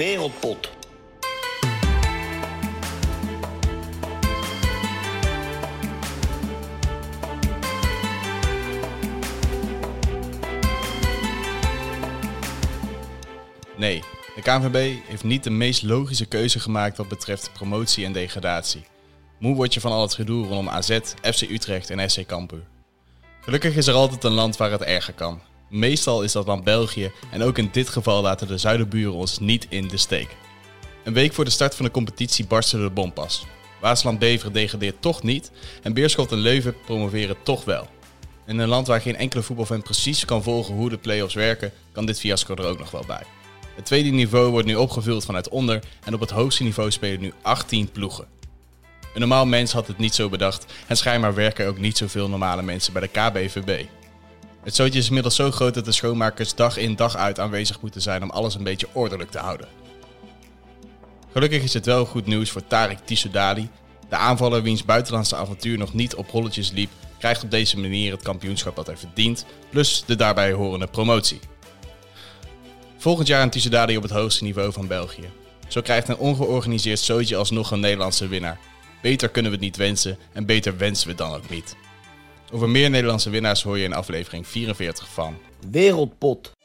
Wereldpot. Nee, de KNVB heeft niet de meest logische keuze gemaakt wat betreft promotie en degradatie. Moe word je van al het gedoe rondom AZ, FC Utrecht en SC Cambuur. Gelukkig is er altijd een land waar het erger kan. Meestal is dat land België en ook in dit geval laten de zuiderburen ons niet in de steek. Een week voor de start van de competitie barstte de bom pas. Waasland Beveren degradeert toch niet en Beerschot en Leuven promoveren toch wel. In een land waar geen enkele voetbalfan precies kan volgen hoe de play-offs werken, kan dit fiasco er ook nog wel bij. Het tweede niveau wordt nu opgevuld vanuit onder en op het hoogste niveau spelen nu 18 ploegen. Een normaal mens had het niet zo bedacht en schijnbaar werken ook niet zoveel normale mensen bij de KBVB. Het zootje is inmiddels zo groot dat de schoonmakers dag in dag uit aanwezig moeten zijn om alles een beetje ordelijk te houden. Gelukkig is het wel goed nieuws voor Tarek Tissoudali. De aanvaller wiens buitenlandse avontuur nog niet op rolletjes liep, krijgt op deze manier het kampioenschap dat hij verdient, plus de daarbij horende promotie. Volgend jaar een Tissoudali op het hoogste niveau van België. Zo krijgt een ongeorganiseerd zootje alsnog een Nederlandse winnaar. Beter kunnen we het niet wensen en beter wensen we dan ook niet. Over meer Nederlandse winnaars hoor je in aflevering 44 van Wereldpot.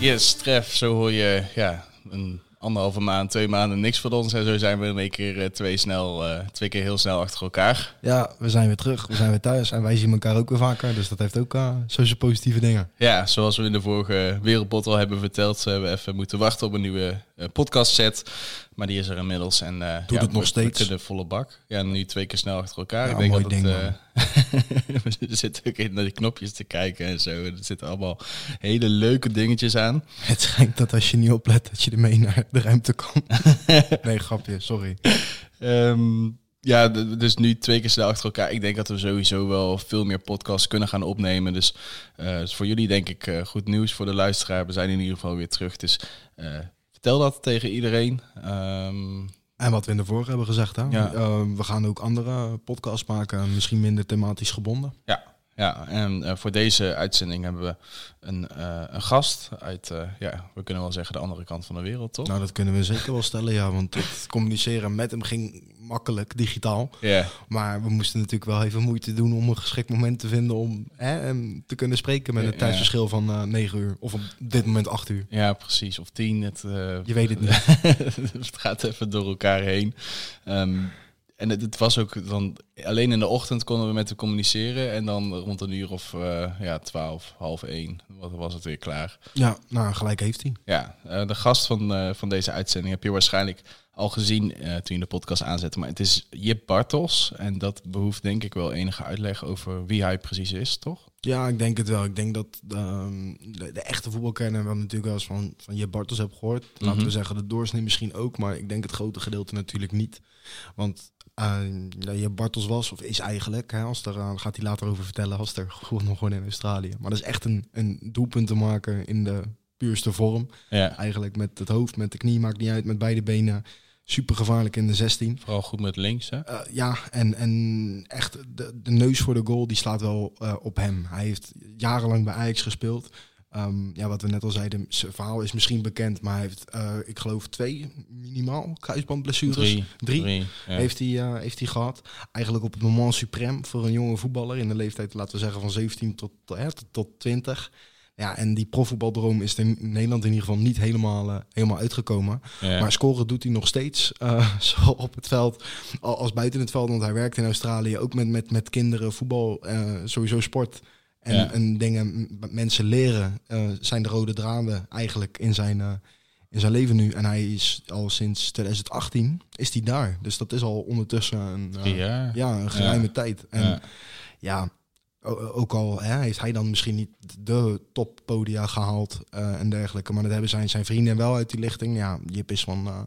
Yes, Tref, zo hoor je ja, een anderhalve maand, twee maanden niks van ons. En zo zijn we in één keer eh, twee, snel, eh, twee keer heel snel achter elkaar. Ja, we zijn weer terug. We zijn weer thuis. En wij zien elkaar ook weer vaker. Dus dat heeft ook uh, positieve dingen. Ja, zoals we in de vorige Wereldpot al hebben verteld, hebben we even moeten wachten op een nieuwe podcast set. Maar die is er inmiddels. En, Doet ja, het nog we- steeds? We kunnen volle bak. Ja, nu twee keer snel achter elkaar. Ja, Ik denk dat ding, we zitten ook in naar die knopjes te kijken en zo. Er zitten allemaal hele leuke dingetjes aan. Het schijnt dat als je niet oplet, dat je ermee naar de ruimte kan. nee, grapje. Sorry. Ehm, ja, dus nu twee keer snel achter elkaar. Ik denk dat we sowieso wel veel meer podcasts kunnen gaan opnemen. Dus, eh, dus voor jullie denk ik eh, goed nieuws. Voor de luisteraar, we zijn in ieder geval weer terug. Dus eh, vertel dat tegen iedereen. Ehm, En wat we in de vorige hebben gezegd, hè? Ja. Eh, we gaan ook andere podcasts maken, misschien minder thematisch gebonden. ja, ja, en eh, voor deze uitzending hebben we een, eh, een gast uit, ja, we kunnen wel zeggen de andere kant van de wereld, toch? Nou, dat kunnen we zeker wel stellen, ja. Want het communiceren met hem ging makkelijk, digitaal. Ja, Maar we moesten natuurlijk wel even moeite doen om een geschikt moment te vinden om hè, te kunnen spreken met een tijdsverschil van eh 9 uur. Of op dit moment 8 uur. ja, precies. Of tien. Het, eh, Je weet het niet. het gaat even door elkaar heen. Ehm, en het, het was ook dan alleen in de ochtend konden we met hem communiceren. En dan rond een uur of eh, ja, twaalf, half één was, het weer klaar. Ja, nou, gelijk heeft hij. Ja, de gast van, van deze uitzending heb je waarschijnlijk al gezien eh, toen je de podcast aanzette. Maar het is Jip Bartels. En dat behoeft denk ik wel enige uitleg over wie hij precies is, toch? Ja, ik denk het wel. Ik denk dat ehm, de, de echte voetbalkenner wel natuurlijk wel eens van, van je Bartels heb gehoord. Laten Mhm. we zeggen, de doorsnee misschien ook, maar ik denk het grote gedeelte natuurlijk niet. Want ja, je Bartels was, of is eigenlijk, hè, als er, eh, gaat hij later over vertellen, als er gewoon nog gewoon in Australië. Maar dat is echt een, een doelpunt te maken in de puurste vorm. Ja, Eigenlijk met het hoofd, met de knie, maakt niet uit, met beide benen. Super gevaarlijk in de 16. vooral goed met links, hè? Eh, ja, en, en echt de, de neus voor de goal, die slaat wel eh, op hem. Hij heeft jarenlang bij Ajax gespeeld. Ehm, ja, wat we net al zeiden, zijn verhaal is misschien bekend, maar hij heeft, eh, ik geloof, twee minimaal kruisbandblessures. Drie. Drie. ja. Heeft, hij, heeft hij gehad. Eigenlijk op het moment suprem voor een jonge voetballer in de leeftijd, laten we zeggen, van 17 tot, tot, tot 20. Ja, en die profvoetbaldroom is in Nederland in ieder geval niet helemaal, eh, helemaal uitgekomen. Ja. Maar scoren doet hij nog steeds. eh, zowel op het veld al- als buiten het veld. Want hij werkt in Australië ook met, met, met kinderen, voetbal, eh, sowieso sport. En, Ja. en dingen, mensen leren zijn de rode draden eigenlijk in zijn, in zijn leven nu. En hij is al sinds 2018 is hij daar. Dus dat is al ondertussen een, jaar. ja, een geruime Ja. tijd. En Ja. Ook al hè, heeft hij dan misschien niet de toppodia gehaald eh, en dergelijke. Maar dat hebben zijn, zijn vrienden wel uit die lichting. Ja, Jip is van, eh,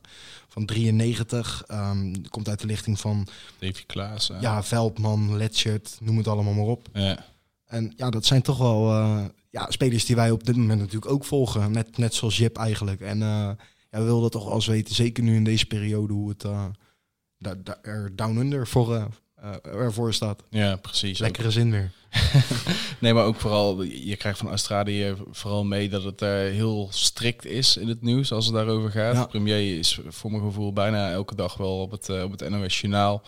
van 93. ehm, komt uit de lichting van Davy Klaas. ja, Veldman, Letchert, noem het allemaal maar op. Ja. En ja, dat zijn toch wel eh, ja, spelers die wij op dit moment natuurlijk ook volgen. Net, net zoals Jip eigenlijk. En ja, we wilden toch wel eens weten, zeker nu in deze periode, hoe het eh, da- da- er down under voor, ervoor staat. ja, precies. Lekkere zin weer. Nee, maar ook vooral, je krijgt van Australië vooral mee dat het daar heel strikt is in het nieuws als het daarover gaat. Ja. De premier is voor mijn gevoel bijna elke dag wel op het, eh, op het NOS Journaal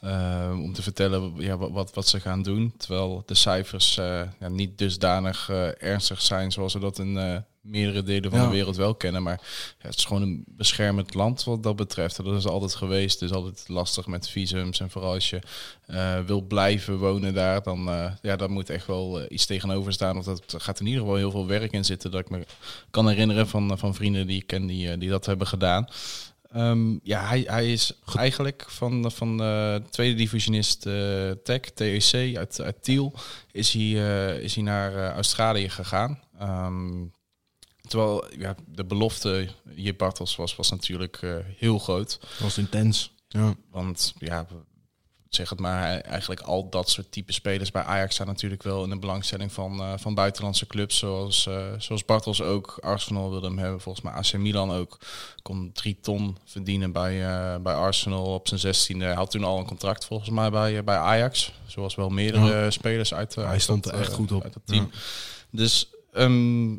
eh, om te vertellen ja, wat, wat, ze gaan doen. Terwijl de cijfers eh, ja, niet dusdanig eh, ernstig zijn zoals we dat in eh, meerdere delen van Ja. de wereld wel kennen. Maar ja, het is gewoon een beschermend land wat dat betreft. Dat is altijd geweest. Het is altijd lastig met visums. En vooral als je eh, wil blijven wonen daar, dan eh, ja, daar moet echt wel eh, iets tegenover staan. Of dat gaat in ieder geval heel veel werk in zitten. Dat ik me kan herinneren van, van vrienden die ik ken die, die dat hebben gedaan. Ehm, ja, hij, hij is eigenlijk van, van tweede divisionist Tech, TEC uit, uit Tiel, is hij, is hij naar Australië gegaan. Ehm, terwijl ja, de belofte Jip Bartels was, was natuurlijk eh, heel groot. Dat was intens. Ja. Want ja, zeg het maar, eigenlijk al dat soort type spelers bij Ajax staan natuurlijk wel in de belangstelling van, eh, van buitenlandse clubs. Zoals, eh, zoals Bartels ook. Arsenal wilde hem hebben. Volgens mij AC Milan ook. Kon drie ton verdienen bij, bij Arsenal op zijn zestiende. Hij had toen al een contract volgens mij bij, bij Ajax. Zoals wel meerdere spelers uit, Hij uit stond dat, er echt goed op. Uit dat team. Dus... ehm,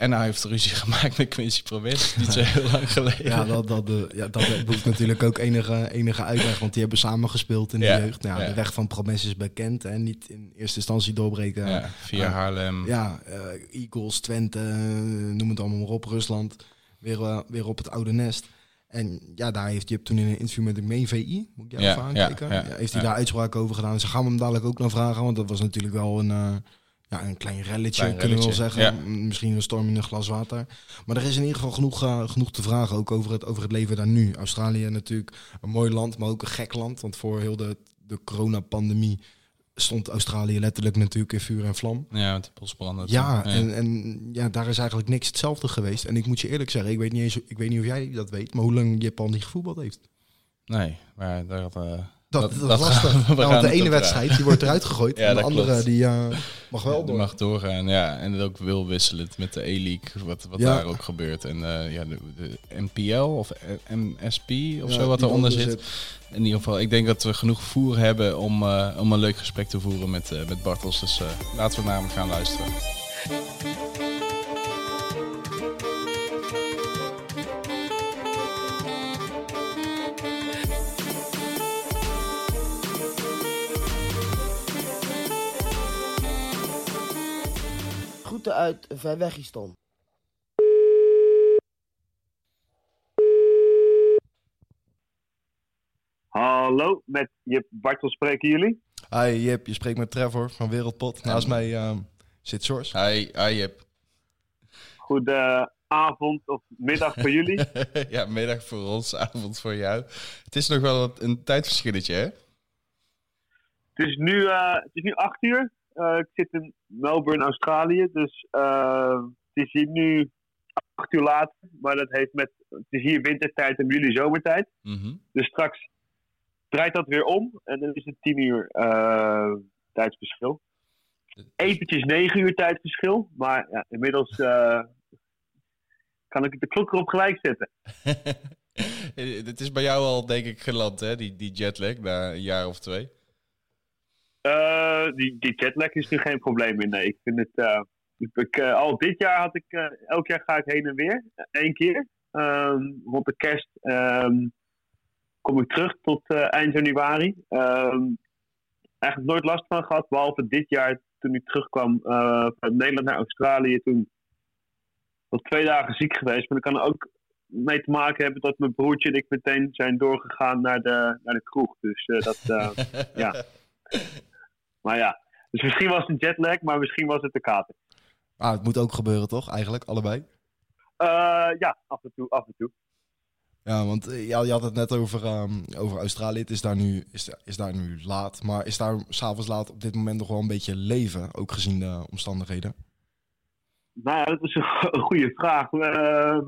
en hij heeft ruzie gemaakt met Quincy Promes, niet zo heel lang geleden. Ja, dat, dat, eh, ja, dat hoeft natuurlijk ook enige, enige uitleg, want die hebben samen gespeeld in de Ja, jeugd. Nou, ja. De weg van Promes is bekend en niet in eerste instantie doorbreken. Ja, via Ah. Haarlem. Ja, eh, Eagles, Twente, eh, noem het allemaal maar op, Rusland. Weer, eh, weer op het oude nest. En ja, daar heeft Jip toen in een interview met de MVI, moet ik jou even aankijken, heeft hij daar uitspraken over gedaan. Ze gaan hem dadelijk ook nog vragen, want dat was natuurlijk wel een, eh, ja, een klein relletje, Klein kunnen we wel zeggen. ja. Misschien een storm in een glas water. Maar er is in ieder geval genoeg, eh, genoeg te vragen, ook over het, over het leven daar nu. Australië natuurlijk een mooi land, maar ook een gek land. Want voor heel de, de coronapandemie stond Australië letterlijk natuurlijk in vuur en vlam. Ja, met de bosbranden. Ja, En, en ja, daar is eigenlijk niks hetzelfde geweest. En ik moet je eerlijk zeggen, ik weet niet, eens, ik weet niet of jij dat weet, maar hoe lang Jip al niet gevoetbald heeft. Nee, maar daar had... eh, Dat, gaan lastig. we- we Ja, gaan want de ene wedstrijd die wordt eruit gegooid. Ja, en de andere klopt. die eh, mag wel door. mag doorgaan, ja. En het ook wil wisselend met de E-League, wat, wat Ja. daar ook gebeurt. En eh, ja, de, de NPL of MSP of Ja, zo wat eronder onder zit. In ieder geval, ik denk dat we genoeg voer hebben om, eh, om een leuk gesprek te voeren met, met Bartels. Dus laten we naar hem gaan luisteren. Groeten uit Verwegistan. Hallo, met Jip Bartel spreken jullie. Hi Jip, je spreekt met Trevor van Wereldpot. Naast mij ehm, zit George. Hi, hi Jip. Goedenavond of middag voor jullie. ja, middag voor ons, avond voor jou. Het is nog wel een tijdverschilletje, hè? Het is nu, eh, het is nu acht uur. Eh, ik zit in Melbourne, Australië. Dus eh, het is hier nu acht uur later. Maar dat heeft met, het is hier wintertijd en jullie zomertijd. Mhm. Dus straks draait dat weer om. En dan is het tien uur eh, tijdsverschil. Eventjes negen uur tijdsverschil. Maar ja, inmiddels kan ik de klok erop gelijk zetten. Het is bij jou al, denk ik, geland, hè? Die, die jetlag, na een jaar of twee. Eh, die, die jetlag is nu geen probleem meer. Nee, ik vind het. eh, ik, eh, al dit jaar had ik. elk jaar ga ik heen en weer. Eén keer. Ehm, rond de kerst ehm, kom ik terug tot eind januari. Ehm, eigenlijk nooit last van gehad. Behalve dit jaar toen ik terugkwam van Nederland naar Australië. Toen was twee dagen ziek geweest. Maar dat kan er ook mee te maken hebben dat mijn broertje en ik meteen zijn doorgegaan naar de, naar de kroeg. Dus dat. ja. Maar ja, dus misschien was het een jetlag, maar misschien was het de kater. Ah, het moet ook gebeuren toch, eigenlijk, allebei? Eh, ja, af en toe, af en toe. Ja, want eh, ja, je had het net over, ehm, over Australië. Het is daar, nu, is, is daar nu laat. Maar is daar s'avonds laat op dit moment nog wel een beetje leven? Ook gezien de omstandigheden? Nou ja, dat is een goede vraag. Ehm,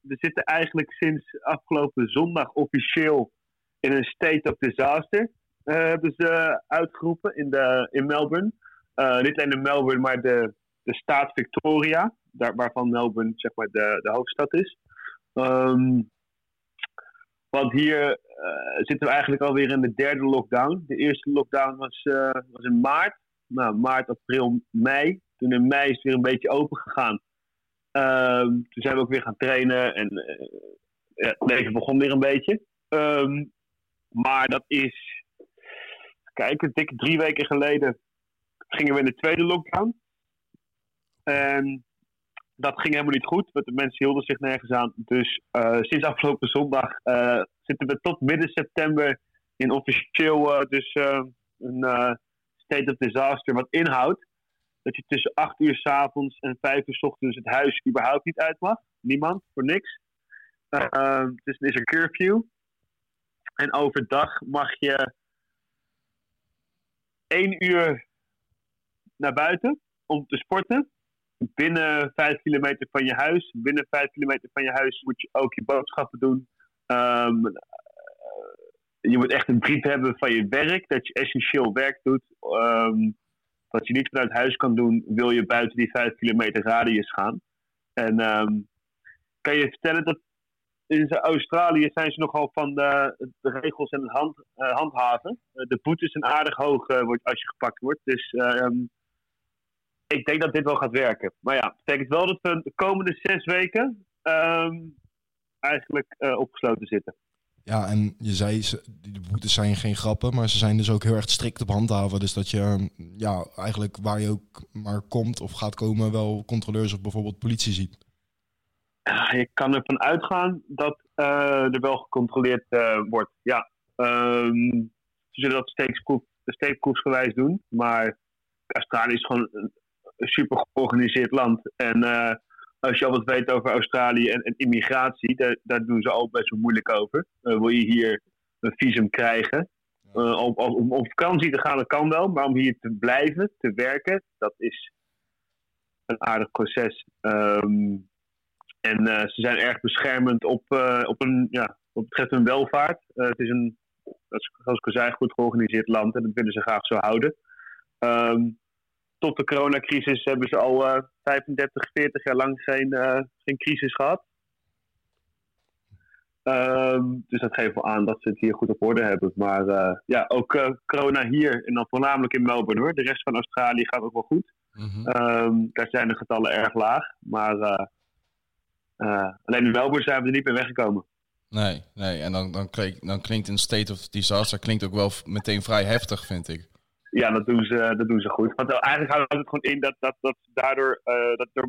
we zitten eigenlijk sinds afgelopen zondag officieel in een state of disaster. Uh, hebben ze uitgeroepen in, de, in Melbourne. Uh, niet alleen in Melbourne, maar de, de staat Victoria. Daar, waarvan Melbourne zeg maar de, de hoofdstad is. Um, want hier uh, zitten we eigenlijk alweer in de derde lockdown. De eerste lockdown was, was in maart. Nou, maart, april, mei. Toen in mei is het weer een beetje open gegaan. Um, toen zijn we ook weer gaan trainen en ja, het leven begon weer een beetje. Um, maar dat is, kijk, een dikke drie weken geleden gingen we in de tweede lockdown. En dat ging helemaal niet goed, want de mensen hielden zich nergens aan. Dus uh, sinds afgelopen zondag uh, zitten we tot midden september in officieel uh, dus een state of disaster. Wat inhoudt dat je tussen 8 uur s avonds en 5 uur s ochtends het huis überhaupt niet uit mag. Niemand, voor niks. dus er is een curfew. En overdag mag je één uur naar buiten om te sporten. Binnen vijf kilometer van je huis. Binnen vijf kilometer van je huis moet je ook je boodschappen doen. Um, je moet echt een brief hebben van je werk, dat je essentieel werk doet. Um, wat je niet vanuit huis kan doen, wil je buiten die vijf kilometer radius gaan. En um, kan je vertellen dat in Australië zijn ze nogal van de, de regels en hand, uh, handhaven. Uh, de boetes zijn aardig hoog wordt als je gepakt wordt. Dus um, ik denk dat dit wel gaat werken. Maar ja, het betekent wel dat we de komende zes weken um, eigenlijk opgesloten zitten. Ja, en je zei, de boetes zijn geen grappen, maar ze zijn dus ook heel erg strikt op handhaven. Dus dat je ja, eigenlijk waar je ook maar komt of gaat komen, wel controleurs of bijvoorbeeld politie ziet. Je kan ervan uitgaan dat uh, er wel gecontroleerd uh, wordt. Ja, um, ze zullen dat steekproefsgewijs doen. Maar Australië is gewoon een super georganiseerd land. En uh, als je al wat weet over Australië en, en immigratie, daar, daar, doen ze ook best wel moeilijk over. wil je hier een visum krijgen? om, om, om vakantie te gaan, dat kan wel. Maar om hier te blijven, te werken, dat is een aardig proces. Um, en uh, ze zijn erg beschermend op, uh, op, een, ja, wat betreft hun welvaart. Uh, het is een, zoals ik al zei, goed georganiseerd land en dat willen ze graag zo houden. Um, tot de coronacrisis hebben ze al 35, 40 jaar lang geen, geen crisis gehad. Um, dus dat geeft wel aan dat ze het hier goed op orde hebben. Maar ja, ook corona hier en dan voornamelijk in Melbourne hoor. De rest van Australië gaat ook wel goed. Mm -hmm. um, daar zijn de getallen erg laag. Maar alleen in Melbourne zijn we er niet meer weggekomen. Nee, nee. en dan, dan, klinkt, dan klinkt een state of disaster klinkt ook wel meteen vrij heftig, vind ik. Ja, dat doen ze, dat doen ze goed. Want eigenlijk houdt het gewoon in dat, dat, dat daardoor, uh, dat er,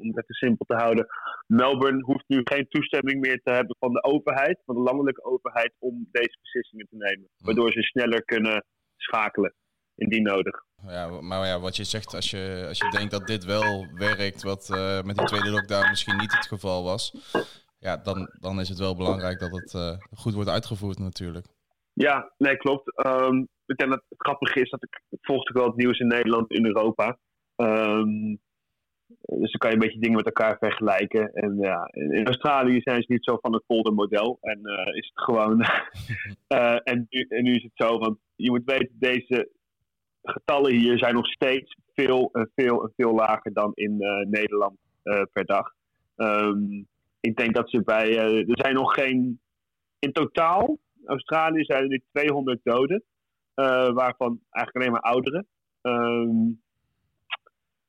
om het simpel te houden, Melbourne hoeft nu geen toestemming meer te hebben van de overheid, van de landelijke overheid, om deze beslissingen te nemen. Waardoor ze sneller kunnen schakelen, indien nodig. Ja, maar ja, wat je zegt, als je, als je denkt dat dit wel werkt, wat uh, met die tweede lockdown misschien niet het geval was, ja, dan, dan is het wel belangrijk dat het uh, goed wordt uitgevoerd natuurlijk. Ja, nee, klopt. Um, dat het grappige is dat ik, volgde wel het nieuws in Nederland, in Europa. Um, dus dan kan je een beetje dingen met elkaar vergelijken. En ja, in Australië zijn ze niet zo van het foldermodel. En uh, is het gewoon. en, nu, en nu is het zo, want je moet weten, deze getallen hier zijn nog steeds veel en veel en veel lager dan in uh, Nederland per dag. Um, ik denk dat ze bij. Er zijn nog geen. In totaal, Australië zijn er nu 200 doden. waarvan eigenlijk alleen maar ouderen. Um,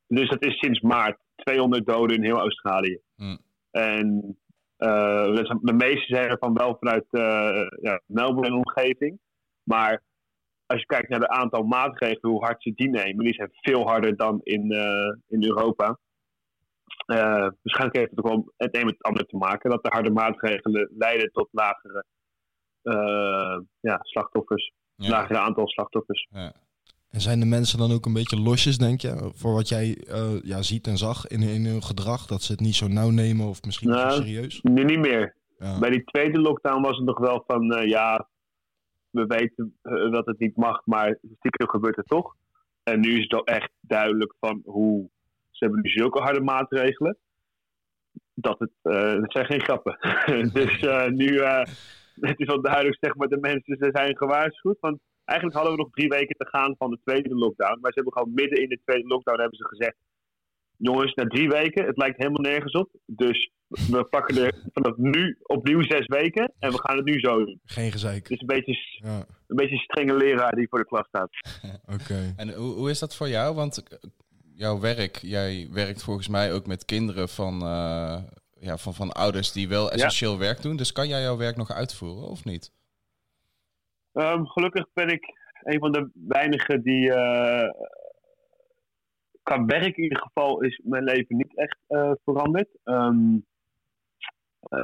dus dat is sinds maart 200 doden in heel Australië. Mm. En de meeste zijn ervan wel vanuit ja, Melbourne en omgeving. Maar als je kijkt naar het aantal maatregelen, hoe hard ze die nemen, die zijn veel harder dan in, uh, in Europa. Uh, waarschijnlijk heeft het ook wel het een met het ander te maken. Dat de harde maatregelen leiden tot lagere uh, ja, slachtoffers. Ja. Lagere aantal slachtoffers. Ja. En zijn de mensen dan ook een beetje losjes, denk je? Voor wat jij ja, ziet en zag in, in hun gedrag? Dat ze het niet zo nauw nemen of misschien nou, niet serieus? Nu niet meer. Ja. Bij die tweede lockdown was het nog wel van, eh, ja, we weten eh, dat het niet mag, maar stiekem gebeurt het toch. En nu is het echt duidelijk van hoe, ze hebben nu zulke harde maatregelen, dat het, eh het zijn geen grappen. dus eh, nu, eh, het is wel duidelijk, zeg maar, de mensen ze zijn gewaarschuwd. Want eigenlijk hadden we nog drie weken te gaan van de tweede lockdown. Maar ze hebben gewoon midden in de tweede lockdown hebben ze gezegd, jongens, na drie weken, het lijkt helemaal nergens op. Dus we pakken er vanaf nu opnieuw zes weken en we gaan het nu zo doen. Geen gezeik. Het is een beetje, Ja, een beetje een strenge leraar die voor de klas staat. oké. En hoe, hoe is dat voor jou? Want eh, jouw werk, jij werkt volgens mij ook met kinderen van, eh, ja, van, van ouders die wel essentieel werk doen. Dus kan jij jouw werk nog uitvoeren of niet? Ehm, gelukkig ben ik een van de weinigen die. eh, qua werk in ieder geval is mijn leven niet echt eh, veranderd. Ehm, eh,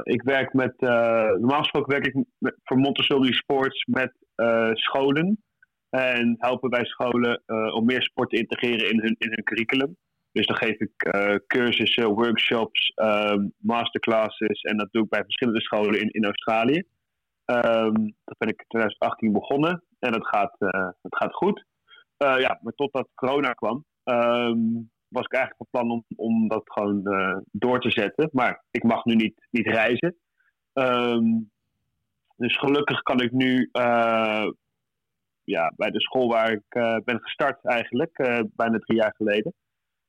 ik werk met. eh, normaal gesproken werk ik met, voor Montessori Sports met eh, scholen. En helpen wij scholen eh, om meer sport te integreren in hun, in hun curriculum. Dus dan geef ik eh, cursussen, workshops, ehm, masterclasses. En dat doe ik bij verschillende scholen in, in Australië. Ehm, dat ben ik in 2018 begonnen en dat gaat, eh, het gaat goed. Eh, ja, maar totdat corona kwam, ehm, was ik eigenlijk van plan om, om dat gewoon eh, door te zetten. Maar ik mag nu niet, niet reizen. Ehm, dus gelukkig kan ik nu eh, ja, bij de school waar ik eh, ben gestart eigenlijk, bijna drie jaar geleden.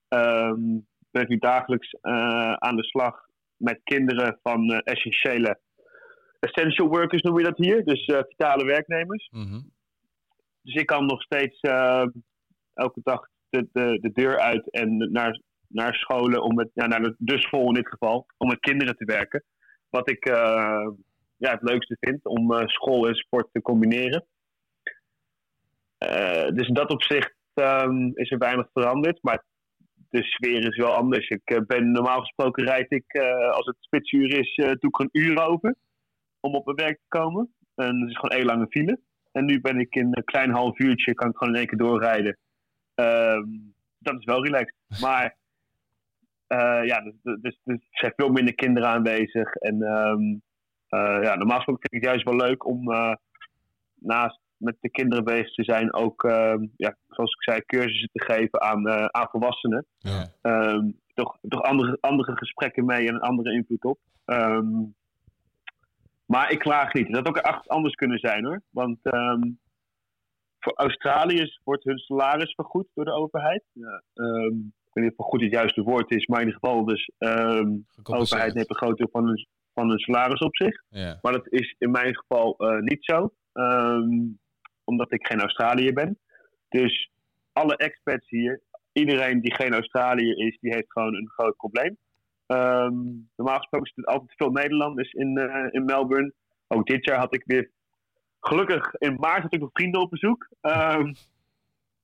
ehm, ben ik nu dagelijks aan de slag met kinderen van essentiële essential workers noem je dat hier, dus vitale werknemers. Mhm. Dus ik kan nog steeds eh, elke dag de, de, de deur uit en naar, naar scholen, om met, ja, naar de, de school in dit geval, om met kinderen te werken. Wat ik eh, ja, het leukste vind, om eh, school en sport te combineren. Eh, dus in dat opzicht ehm, is er weinig veranderd, maar de sfeer is wel anders. Ik ben normaal gesproken rijd ik, als het spitsuur is, doe ik een uur over om op mijn werk te komen. En het is gewoon één lange file. En nu ben ik in een klein half uurtje, kan ik gewoon in één keer doorrijden. Ehm, dat is wel relaxed. Maar eh, ja, dus, dus, dus er zijn veel minder kinderen aanwezig. En ehm, eh, ja, normaal gesproken vind ik het juist wel leuk om eh, naast met de kinderen bezig te zijn, ook, ehm, ja, zoals ik zei, cursussen te geven aan, aan volwassenen. Ja. Toch toch andere, andere gesprekken mee en een andere invloed op. Maar ik klaag niet. Dat had ook echt anders kunnen zijn hoor. Want voor Australiërs wordt hun salaris vergoed door de overheid. Ja, ehm, ik weet niet of goed het juiste woord is, maar in ieder geval dus ehm, de overheid neemt een groot deel van hun, van hun salaris op zich. Ja. Maar dat is in mijn geval eh, niet zo. Ehm, omdat ik geen Australiër ben. Dus alle expats hier, iedereen die geen Australiër is, die heeft gewoon een groot probleem. Ehm, normaal gesproken zitten altijd veel Nederlanders in, eh, in Melbourne. Ook dit jaar had ik weer. Gelukkig in maart had ik nog vrienden op bezoek. Ehm,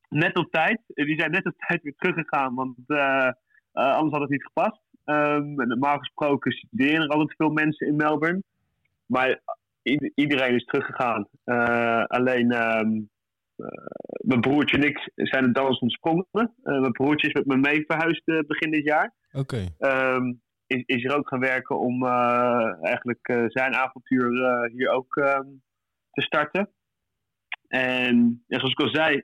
net op tijd. Die zijn net op tijd weer teruggegaan, want eh, eh, anders had het niet gepast. En normaal gesproken studeren er altijd veel mensen in Melbourne. Maar iedereen is teruggegaan. Eh, alleen ehm, eh, mijn broertje en ik zijn het dans ontsprongen. Mijn broertje is met me mee verhuisd begin dit jaar. Oké. Is, is er ook gaan werken om eigenlijk zijn avontuur hier ook te starten. En ja, zoals ik al zei,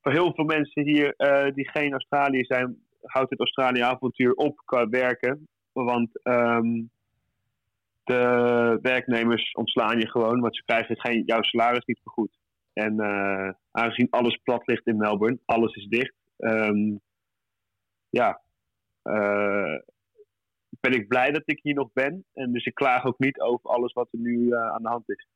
voor heel veel mensen hier eh, die geen Australië zijn, houdt het Australië-avontuur op qua werken. Want ehm, de werknemers ontslaan je gewoon, want ze krijgen geen, jouw salaris niet vergoed. En eh, aangezien alles plat ligt in Melbourne, alles is dicht. ehm, ja, eh, ben ik blij dat ik hier nog ben. En dus ik klaag ook niet over alles wat er nu aan de hand is.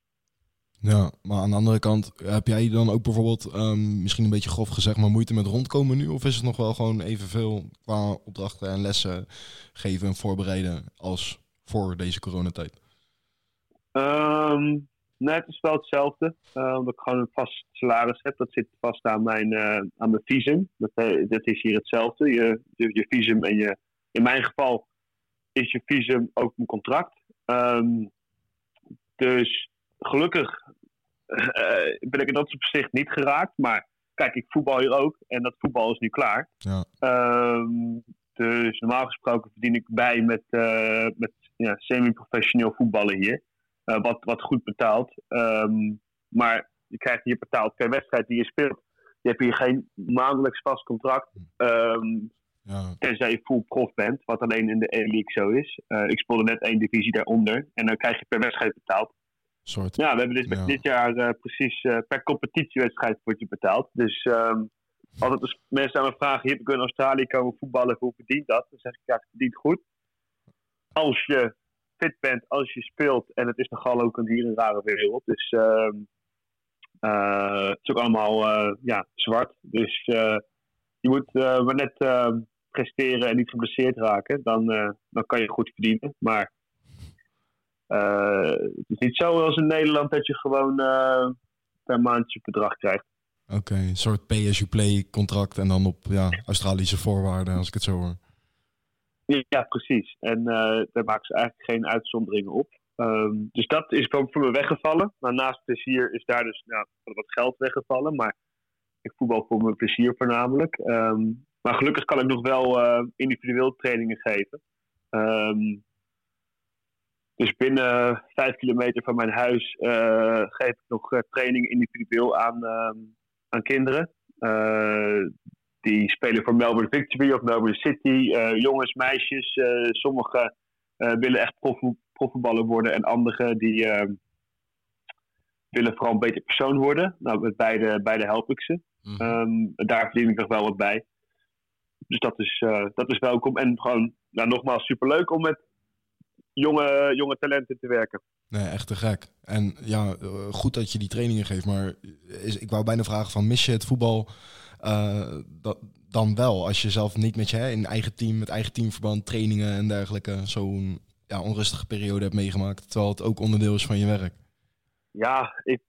Ja, maar aan de andere kant, heb jij dan ook bijvoorbeeld, ehm, misschien een beetje grof gezegd, maar moeite met rondkomen nu? Of is het nog wel gewoon evenveel qua opdrachten en lessen geven en voorbereiden als voor deze coronatijd? Ehm, nee, het is wel hetzelfde. eh, omdat ik gewoon een vast salaris heb. Dat zit vast aan mijn, eh, aan mijn visum. Dat, eh, dat is hier hetzelfde. Je, je, je visum en je... In mijn geval is je visum ook een contract. Dus gelukkig eh, ben ik in dat opzicht niet geraakt. Maar kijk, ik voetbal hier ook. En dat voetbal is nu klaar. Ja. Ehm, dus normaal gesproken verdien ik bij met, eh, met ja, semi-professioneel voetballen hier. Eh, wat, wat goed betaalt. Ehm, maar je krijgt hier betaald per wedstrijd die je speelt. Je hebt hier geen maandelijks vast contract. Ehm, Ja, tenzij je full prof bent, wat alleen in de E-League zo is. Ik speelde net één divisie daaronder. En dan krijg je per wedstrijd betaald. Soort. Ja, we hebben dus Ja. dit jaar eh, precies eh, per competitiewedstrijd word je betaald. Dus ehm, altijd als mensen aan me vragen, hier heb ik in Australië komen voetballen, hoe verdient dat? Dan zeg ik, ja, het verdient goed. Als je fit bent, als je speelt, en het is nogal ook een hier een rare wereld. Dus ehm, eh, het is ook allemaal ja, zwart. Dus je moet maar net ehm, presteren en niet geblesseerd raken. Dan, dan kan je goed verdienen. Maar het is niet zo als in Nederland dat je gewoon eh, per maand je bedrag krijgt. Oké, een soort pay-as-you-play contract en dan op ja, Australische voorwaarden, als ik het zo hoor. Ja, precies. En eh, daar maken ze eigenlijk geen uitzonderingen op. Ehm, dus dat is gewoon voor me weggevallen. Maar naast plezier is daar dus nou, wat geld weggevallen. Maar ik voetbal voor mijn plezier voornamelijk. Ehm, maar gelukkig kan ik nog wel eh, individueel trainingen geven. Ehm, dus binnen vijf kilometer van mijn huis eh, geef ik nog eh, training individueel aan, ehm, aan kinderen. Eh, die spelen voor Melbourne Victory of Melbourne City. Eh, jongens, meisjes. eh sommigen eh, willen echt prof- profvoetballer worden. En anderen die eh, willen vooral een beter persoon worden. Nou, met beide, beide help ik ze. Mhm. Ehm, daar verdien ik nog wel wat bij. Dus dat is, eh, dat is welkom. En gewoon, nou, nogmaals, superleuk om met jonge, jonge talenten te werken. Nee, echt te gek. En ja, goed dat je die trainingen geeft, maar is, ik wou bijna vragen van mis je het voetbal eh, dat, dan wel? Als je zelf niet met je hè, in eigen team, met eigen teamverband, trainingen en dergelijke, zo'n ja, onrustige periode hebt meegemaakt, terwijl het ook onderdeel is van je werk. ja, ik,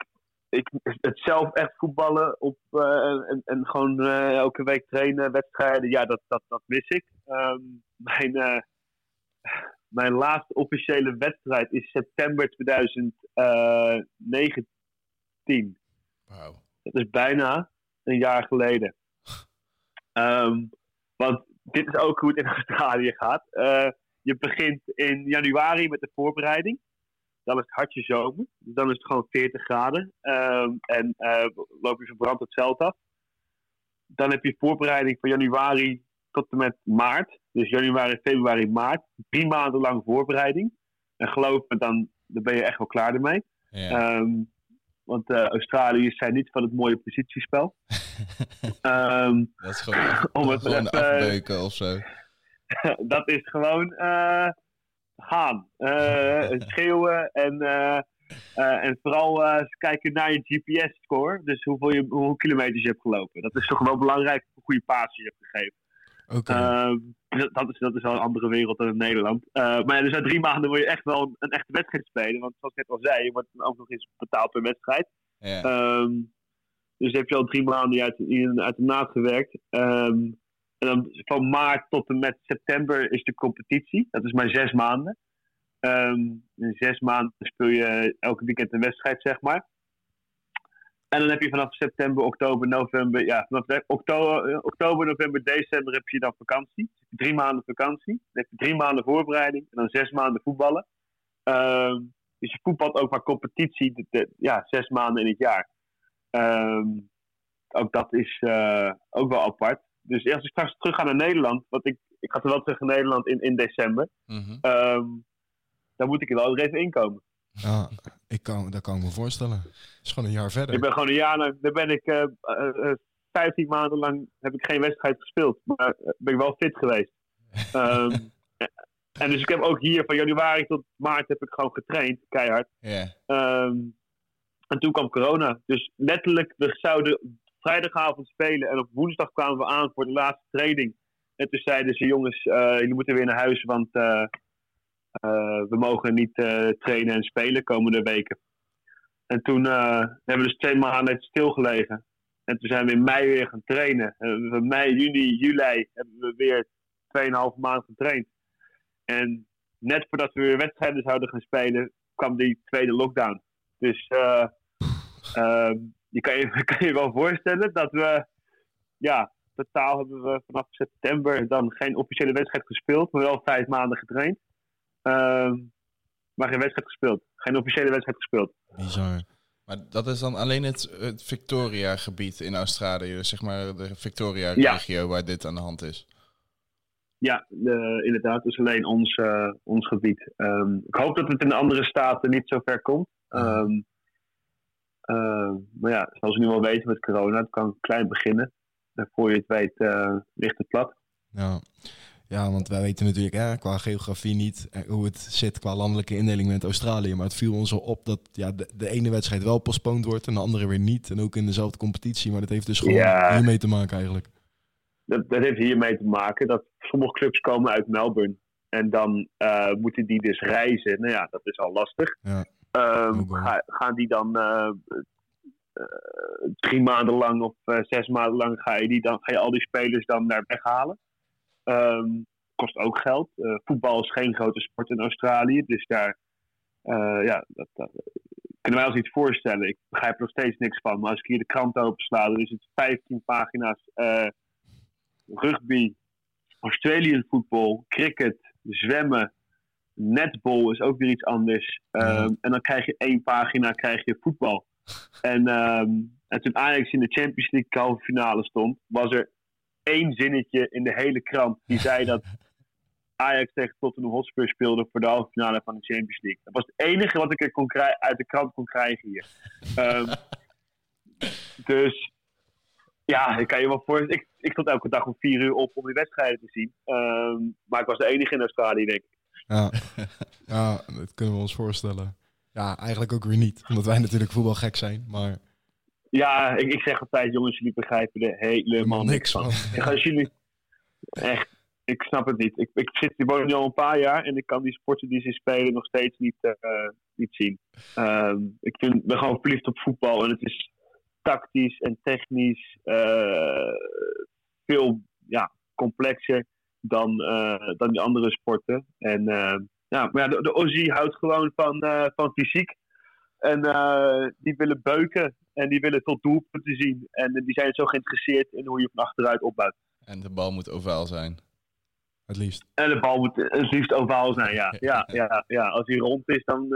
ik, het zelf echt voetballen op, eh, en, en gewoon eh, elke week trainen, wedstrijden, ja, dat, dat, dat mis ik. Ehm, mijn, mijn laatste officiële wedstrijd is september 2019. Wauw. Dat is bijna een jaar geleden. Ehm, want dit is ook hoe het in Australië gaat. Eh, je begint in januari met de voorbereiding. Dan is het hartje zomer. Dus dan is het gewoon 40 graden. Ehm, en eh, loop je verbrand het veld af. Dan heb je voorbereiding van januari tot en met maart. Dus januari, februari, maart. Drie maanden lang voorbereiding. En geloof me, dan, dan ben je echt wel klaar ermee. Ja. Ehm, want uh, Australiërs zijn niet van het mooie positiespel. um, dat is gewoon, om het gewoon even, afbeuken of zo. dat is gewoon uh, gaan. Uh, schreeuwen en, en vooral kijken naar je GPS-score. Dus hoeveel, je, hoeveel kilometers je hebt gelopen. Dat is toch wel belangrijk hoe goede paas je hebt gegeven. Okay. Um, dat, is, dat is wel een andere wereld dan in Nederland. Uh, maar ja, dus na drie maanden wil je echt wel een echte wedstrijd spelen. Want zoals ik net al zei, je wordt ook nog eens betaald per wedstrijd. Ja. Um, dus heb je al drie maanden uit, uit de naad gewerkt. Um, en dan van maart tot en met september is de competitie. Dat is maar zes maanden. in zes maanden speel je elke weekend een wedstrijd, zeg maar. En dan heb je vanaf september, oktober, november, ja, vanaf oktober, oktober, november, december heb je dan vakantie. Drie maanden vakantie. Dan heb je drie maanden voorbereiding en dan zes maanden voetballen. Um, dus je voetbalt ook maar competitie, de, de, ja, zes maanden in het jaar. Um, ook dat is uh, ook wel apart. Dus als ik straks terug ga naar Nederland, want ik, ik ga wel terug naar Nederland in, in december, mm -hmm. um, dan moet ik er wel even inkomen. Ja, ik kan, dat kan ik me voorstellen. Het is gewoon een jaar verder. Ik ben gewoon een jaar lang, daar ben ik uh, uh, 15 maanden lang heb ik geen wedstrijd gespeeld. Maar ben ik wel fit geweest. um, en dus ik heb ook hier van januari tot maart heb ik gewoon getraind, keihard. Yeah. Um, en toen kwam corona. Dus letterlijk, we zouden vrijdagavond spelen en op woensdag kwamen we aan voor de laatste training. En toen zeiden ze, jongens, uh, jullie moeten weer naar huis, want uh, we mogen niet trainen en spelen komende weken. En toen hebben we dus twee maanden stilgelegen. En toen zijn we in mei weer gaan trainen. En we mei, juni, juli hebben we weer 2,5 maanden getraind. En net voordat we weer wedstrijden zouden gaan spelen, kwam die tweede lockdown. Dus uh, je kan, je kan je wel voorstellen dat we, ja, totaal hebben we vanaf september dan geen officiële wedstrijd gespeeld, maar wel vijf maanden getraind. Ehm, maar geen wedstrijd gespeeld. Geen officiële wedstrijd gespeeld. Bizar. Maar dat is dan alleen het, het Victoria-gebied in Australië, dus zeg maar de Victoria-regio waar dit aan de hand is. Ja, de, inderdaad. Dus alleen ons, eh, ons gebied. Ehm, ik hoop dat het in de andere staten niet zo ver komt. Ehm, eh, maar ja, zoals we nu al weten met corona, het kan klein beginnen. En voor je het weet uh, ligt het plat. Ja. Ja, want wij weten natuurlijk hè, qua geografie niet hoe het zit qua landelijke indeling met Australië. Maar het viel ons al op dat ja, de, de ene wedstrijd wel postponed wordt en de andere weer niet. En ook in dezelfde competitie. Maar dat heeft dus gewoon ja. hiermee te maken eigenlijk. Dat, dat heeft hiermee te maken dat sommige clubs komen uit Melbourne. En dan uh, moeten die dus reizen. Nou ja, dat is al lastig. Ja. Um, ga, gaan die dan uh, uh, drie maanden lang of zes maanden lang ga je, die dan, ga je al die spelers dan daar weghalen? Um, kost ook geld. voetbal is geen grote sport in Australië. Dus daar ja, dat, dat, kunnen wij ons iets voorstellen. Ik begrijp er nog steeds niks van. Maar als ik hier de krant opensla, dan is het 15 pagina's rugby, Australian voetbal, cricket, zwemmen, netball is ook weer iets anders. Um, en dan krijg je één pagina, krijg je voetbal. En, um, en toen Ajax in de Champions League halve finale stond, was er één zinnetje in de hele krant die zei dat Ajax tegen Tottenham Hotspur speelde voor de halve finale van de Champions League. Dat was het enige wat ik er kon uit de krant kon krijgen hier. Um, dus ja, ik kan je wel voor. Ik, ik stond elke dag om vier uur op om die wedstrijden te zien. Um, maar ik was de enige in Australië, denk ik. Ja. ja, dat kunnen we ons voorstellen. Ja, eigenlijk ook weer niet. Omdat wij natuurlijk voetbalgek zijn, maar... Ja, ik, ik zeg altijd, jongens, jullie begrijpen er helemaal niks van. van. als jullie... Echt, ik snap het niet. Ik, ik zit hier nu al een paar jaar en ik kan die sporten die ze spelen nog steeds niet, uh, niet zien. Um, ik vind, ben gewoon verliefd op voetbal en het is tactisch en technisch uh, veel ja, complexer dan, uh, dan die andere sporten. En ja, maar ja, de, de Aussie houdt gewoon van, van fysiek. En die willen beuken en die willen tot doelpunten zien. En die zijn zo geïnteresseerd in hoe je van achteruit opbouwt. En de bal moet ovaal zijn. Het liefst. En de bal moet het liefst ovaal zijn, ja. ja, ja, ja. Als hij rond is, dan...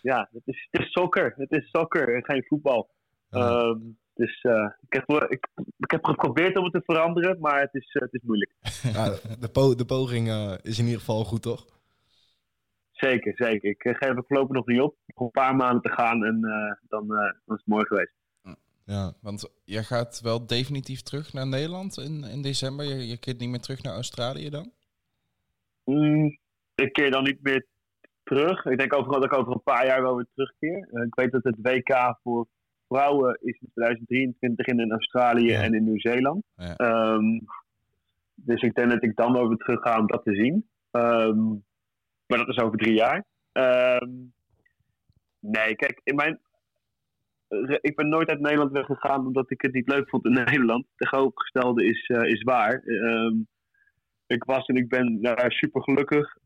ja, het is, het is soccer. Het is soccer en geen voetbal. Um, dus uh, ik, heb, ik, ik, heb geprobeerd om het te veranderen, maar het is, uh, het is moeilijk. Ja, de, po de poging uh, is in ieder geval goed, toch? Zeker, zeker. Ik geef het voorlopig nog niet op. Nog een paar maanden te gaan en dan, dan is het mooi geweest. Ja, want jij gaat wel definitief terug naar Nederland in, in december. Je, je keert niet meer terug naar Australië dan? Mm, ik keer dan niet meer terug. Ik denk over, dat ik over een paar jaar wel weer terugkeer. ik weet dat het WK voor vrouwen is in 2023 in Australië en in Nieuw-Zeeland. Um, dus ik denk dat ik dan over terug ga om dat te zien. Um, maar dat is over drie jaar. Um, nee, kijk, in mijn, ik ben nooit uit Nederland weggegaan omdat ik het niet leuk vond in Nederland. De tegenovergestelde is, uh, is waar. ik was en ik ben daar super gelukkig.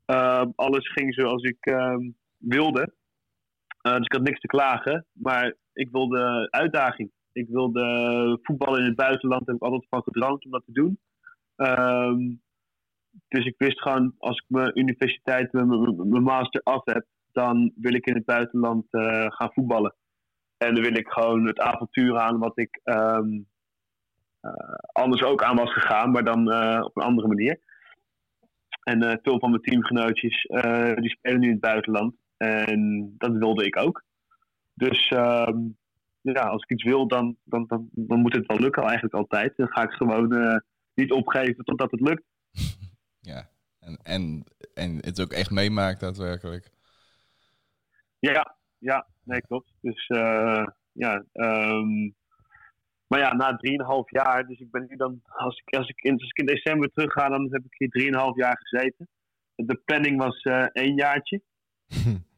alles ging zoals ik wilde. Uh, dus ik had niks te klagen. Maar ik wilde uitdaging. Ik wilde voetballen in het buitenland. Daar heb ik altijd van gedroomd om dat te doen. Dus ik wist gewoon, als ik mijn universiteit, mijn master af heb, dan wil ik in het buitenland uh, gaan voetballen. En dan wil ik gewoon het avontuur aan wat ik um, uh, anders ook aan was gegaan, maar dan uh, op een andere manier. En veel van mijn teamgenootjes, die spelen nu in het buitenland. En dat wilde ik ook. Dus uh, ja, als ik iets wil, dan, dan, dan, dan, moet het wel lukken eigenlijk altijd. Dan ga ik gewoon niet opgeven totdat het lukt. Ja, en, en, en het ook echt meemaakt daadwerkelijk. Ja, ja, nee, klopt. Dus uh, ja, um, maar ja, na 3,5 jaar, dus ik ben nu dan, als ik, als ik, in, als ik in december terug ga, dan heb ik hier 3,5 jaar gezeten. De planning was uh, één jaartje.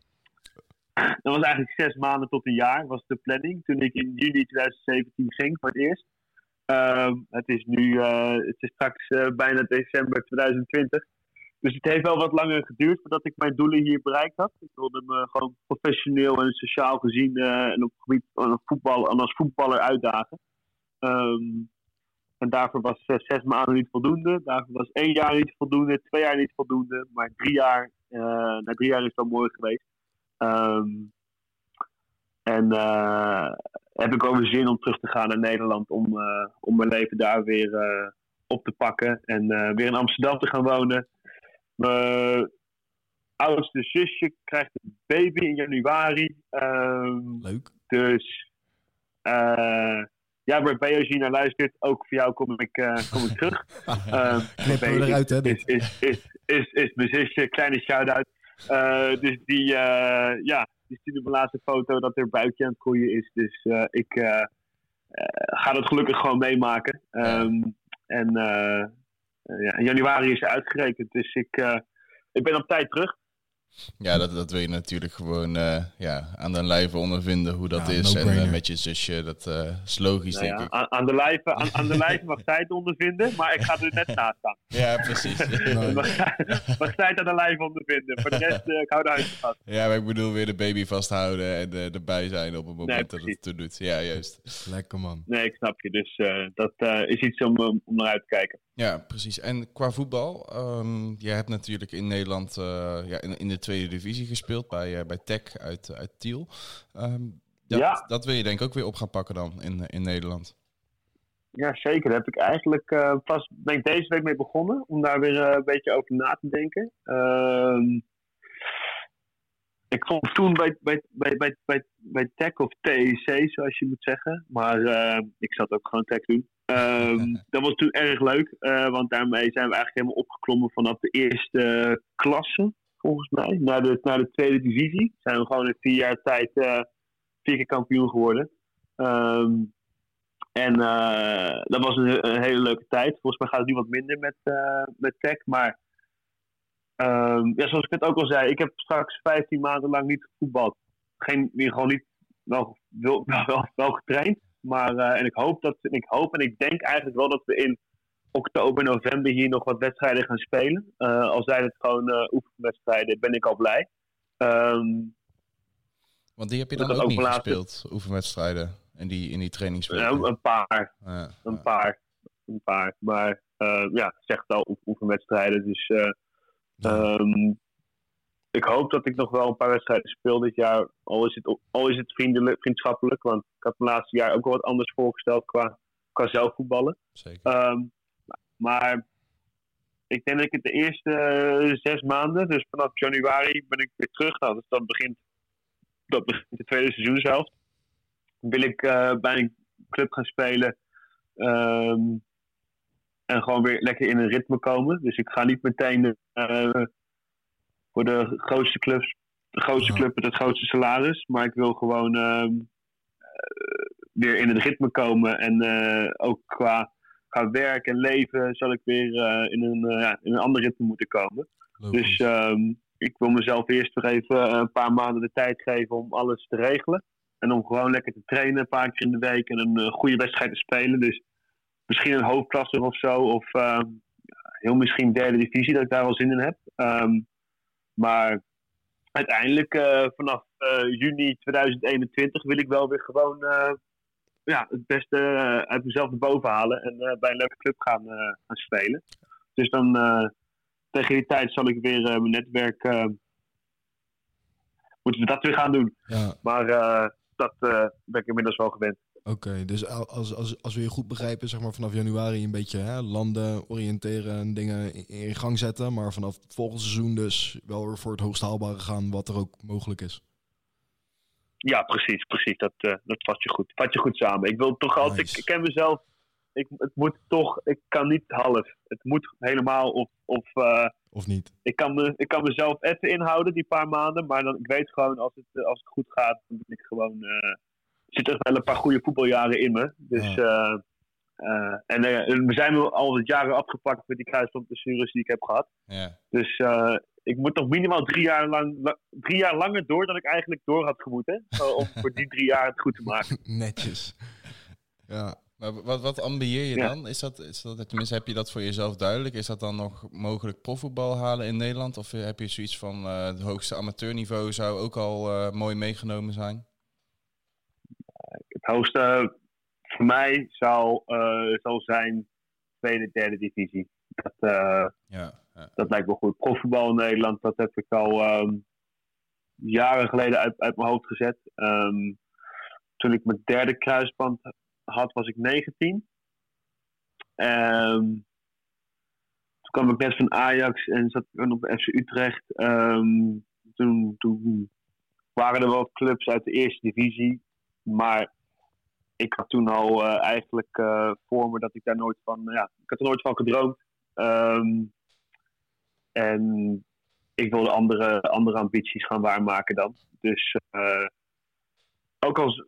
Dat was eigenlijk zes maanden tot een jaar, was de planning. Toen ik in juni 2017 ging voor het eerst. Uh, het is nu, uh, het is straks uh, bijna december 2020. Dus het heeft wel wat langer geduurd voordat ik mijn doelen hier bereikt had. Ik wilde me gewoon professioneel en sociaal gezien uh, en op gebied van voetbal als voetballer uitdagen. Um, en daarvoor was zes maanden niet voldoende. Daarvoor was één jaar niet voldoende, twee jaar niet voldoende. Maar drie jaar na drie jaar is het wel mooi geweest. Ehm, en heb ik ook weer zin om terug te gaan naar Nederland om, om mijn leven daar weer op te pakken. En weer in Amsterdam te gaan wonen. Mijn oudste zusje krijgt een baby in januari. Ehm, Leuk. Dus ja, bij als je naar luistert, ook voor jou kom ik, uh, kom ik terug. uh, Knippen we eruit, hè? Is, is, is, is, is mijn zusje, kleine shout-out. Uh, dus die, ja, die stuurde mijn laatste foto dat er buikje aan het groeien is. Dus ik ga dat gelukkig gewoon meemaken. Um, en ja, in januari is ze uitgerekend. Dus ik, ik ben op tijd terug. Ja, dat, dat wil je natuurlijk gewoon uh, ja, aan de lijve ondervinden hoe dat ja, is. en uh, met je zusje, dat uh, is logisch, nou ja, denk ik. Aan, aan, de lijve, aan, aan, de lijve mag zij het ondervinden, maar ik ga er net naast staan. Ja, precies. mag, mag zij het aan de lijve ondervinden. Voor de rest, ik hou de huis vast. Ja, maar ik bedoel weer de baby vasthouden en erbij zijn op het moment nee, dat het toe doet. Ja, juist. Lekker man. Nee, ik snap je. Dus dat is iets om, om naar uit te kijken. Ja, precies. En qua voetbal, um, je hebt natuurlijk in Nederland ja, in, in de tweede divisie gespeeld bij, uh, bij Tech uit, uit Tiel. Um, dat, ja. dat wil je denk ik ook weer op gaan pakken dan in, in Nederland. Ja, zeker. Daar heb ik eigenlijk uh, pas ben ik deze week mee begonnen om daar weer een beetje over na te denken. Uh, ik vond toen bij, bij, bij, bij, bij, bij Tech of TEC, zoals je moet zeggen. Maar ik zat ook gewoon Tech doen. Um, dat was toen erg leuk, uh, want daarmee zijn we eigenlijk helemaal opgeklommen vanaf de eerste klasse, volgens mij, naar de, naar de tweede divisie. Zijn we gewoon in vier jaar tijd uh, vier keer kampioen geworden. Um, en dat was een, een, hele leuke tijd. Volgens mij gaat het nu wat minder met, met Tech, maar um, ja, zoals ik het ook al zei, ik heb straks 15 maanden lang niet gevoetbald. Geen, gewoon niet, wel, wel, wel, wel getraind. Maar uh, en ik hoop, dat, ik hoop en ik denk eigenlijk wel dat we in oktober, november hier nog wat wedstrijden gaan spelen. Uh, al zijn het gewoon uh, oefenwedstrijden, ben ik al blij. Um, Want die heb je dan ook, ook niet gespeeld, oefenwedstrijden, in die, in die trainingswedstrijden? Ja, een paar. Ja, een ja. paar. Een paar. Maar ja, zegt al oefenwedstrijden. Dus um, ik hoop dat ik nog wel een paar wedstrijden speel dit jaar. Al is het, al is het vriendelijk, vriendschappelijk. Want ik had het laatste jaar ook wel wat anders voorgesteld qua, qua zelfvoetballen. Zeker. Um, maar ik denk dat ik het de eerste uh, zes maanden, dus vanaf januari ben ik weer terug. Nou, dus dan begint, dat begint het tweede seizoen zelf. Wil ik uh, bij een club gaan spelen. Um, en gewoon weer lekker in een ritme komen. Dus ik ga niet meteen uh, voor de grootste clubs, de grootste club met het grootste salaris. Maar ik wil gewoon uh, weer in het ritme komen. En uh, ook qua, qua werk en leven zal ik weer in, een, ja, in een ander ritme moeten komen. Dus um, ik wil mezelf eerst weer even een paar maanden de tijd geven om alles te regelen. En om gewoon lekker te trainen een paar keer in de week en een goede wedstrijd te spelen. Dus misschien een hoofdklasse of zo. Of ehm, heel misschien derde divisie, dat ik daar wel zin in heb. Um, maar uiteindelijk uh, vanaf uh, juni 2021 wil ik wel weer gewoon uh, ja, het beste uit mezelf naar boven halen en bij een leuke club gaan, gaan spelen. Dus dan tegen die tijd zal ik weer mijn netwerk moeten we dat weer gaan doen. Ja. Maar dat ben ik inmiddels wel gewend. Oké, okay, dus als, als, als we je goed begrijpen, zeg maar vanaf januari een beetje hè, landen oriënteren en dingen in, in gang zetten. Maar vanaf het volgende seizoen dus wel weer voor het hoogst haalbare gaan, wat er ook mogelijk is. Ja, precies, precies. Dat, uh, dat vat je goed. Vat je goed samen. Ik wil toch altijd, nice. ik, ik ken mezelf, ik, het moet toch, ik kan niet half. Het moet helemaal of... Of, uh, of niet. Ik kan, me, ik kan mezelf even inhouden die paar maanden, maar dan, ik weet gewoon als het, als het goed gaat, dan ben ik gewoon... Uh, zitten wel een paar goede voetbaljaren in me. Dus, ja. uh, uh, en uh, we zijn al wat jaren afgepakt met die kruisbandblessures die ik heb gehad. Ja. Dus ik moet nog minimaal drie jaar, lang, drie jaar langer door dan ik eigenlijk door had gemoeten. om voor die drie jaar het goed te maken. Netjes. Ja. Maar wat, wat ambieer je ja. dan? Is dat, is dat, tenminste, heb je dat voor jezelf duidelijk? Is dat dan nog mogelijk profvoetbal halen in Nederland? Of heb je zoiets van het hoogste amateurniveau zou ook al mooi meegenomen zijn? Het hoogste voor mij zou, uh, zou zijn tweede, derde divisie. Dat, uh, ja. ja. Dat lijkt me goed. Profvoetbal in Nederland, dat heb ik al ehm, jaren geleden uit, uit mijn hoofd gezet. Ehm, toen ik mijn derde kruisband had, was ik 19. Ehm, toen kwam ik net van Ajax en zat ik op FC Utrecht. Toen, toen waren er wel clubs uit de eerste divisie. Maar ik had toen al eh, eigenlijk eh, voor me dat ik daar nooit van... Ja, ik had er nooit van gedroomd. Ehm, en ik wilde andere, andere ambities gaan waarmaken dan. Dus eh, ook als...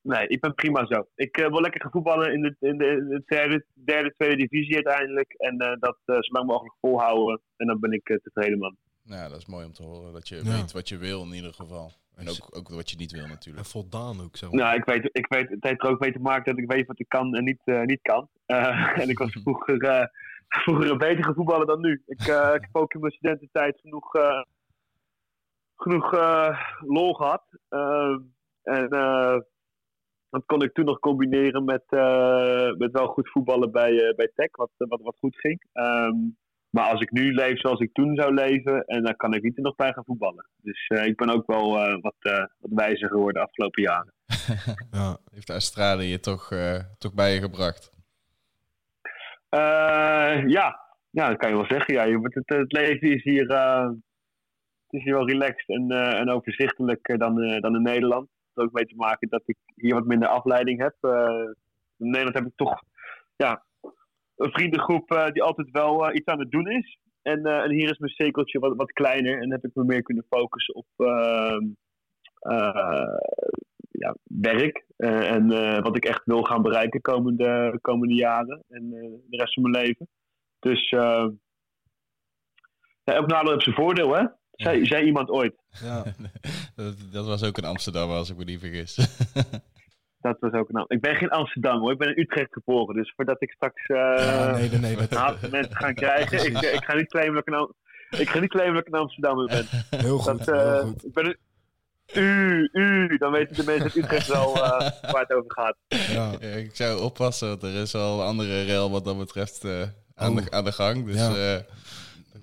Nee, ik ben prima zo. Ik wil lekker gaan voetballen in de, in de, in de derde, derde, tweede divisie uiteindelijk. En eh, dat zo lang mogelijk volhouden. En dan ben ik tevreden, man. Ja, dat is mooi om te horen. Dat je Ja. weet wat je wil in ieder geval. En ook, ook wat je niet wil En natuurlijk. voldaan ook zo. Nou, ik weet, ik weet, het heeft er ook mee te maken dat ik weet wat ik kan en niet, eh, niet kan. Eh, en ik was vroeger, eh, vroeger een betere voetballer dan nu. Ik, eh, ik heb ook in mijn studententijd genoeg, eh, genoeg eh, lol gehad. Eh, en eh, dat kon ik toen nog combineren met, eh, met wel goed voetballen bij, eh, bij Tech, wat, wat, wat goed ging. Ehm, maar als ik nu leef zoals ik toen zou leven, en dan kan ik niet er nog bij gaan voetballen. Dus eh, ik ben ook wel eh, wat, eh, wat wijzer geworden de afgelopen jaren. Ja. Heeft Australië je toch, eh, toch bij je gebracht? Eh, ja. ja, dat kan je wel zeggen. Ja, je het, het leven is hier, eh, het is hier wel relaxed en, eh, en overzichtelijker dan, eh, dan in Nederland. Het heeft ook mee te maken dat ik hier wat minder afleiding heb. Eh, in Nederland heb ik toch ja, een vriendengroep eh, die altijd wel eh, iets aan het doen is. En, eh, en hier is mijn cirkeltje wat, wat kleiner en heb ik me meer kunnen focussen op ehm, eh, ja, werk. en eh, wat ik echt wil gaan bereiken komende, komende jaren en eh, de rest van mijn leven. Dus eh ja, elk nadeel heeft zijn voordeel, hè? Zei, zei iemand ooit. Ja. dat, dat was ook in Amsterdam, als ik me niet vergis. Dat was ook nou. Ik ben geen Amsterdam hoor, ik ben in Utrecht geboren. Dus voordat ik straks eh Ja, nee, nee. Dat, mensen ga krijgen, ik, ik ga niet claimen dat ik een, ik ga niet claimen dat ik een Amsterdammer ben. heel goed, Dat, eh, heel goed. Ik ben een, u, u, dan weten de mensen uit Utrecht wel eh, waar het over gaat. Ja. Ik zou oppassen, want er is al een andere rel wat dat betreft eh, aan, Oh. de, aan de gang. Dus Ja. eh,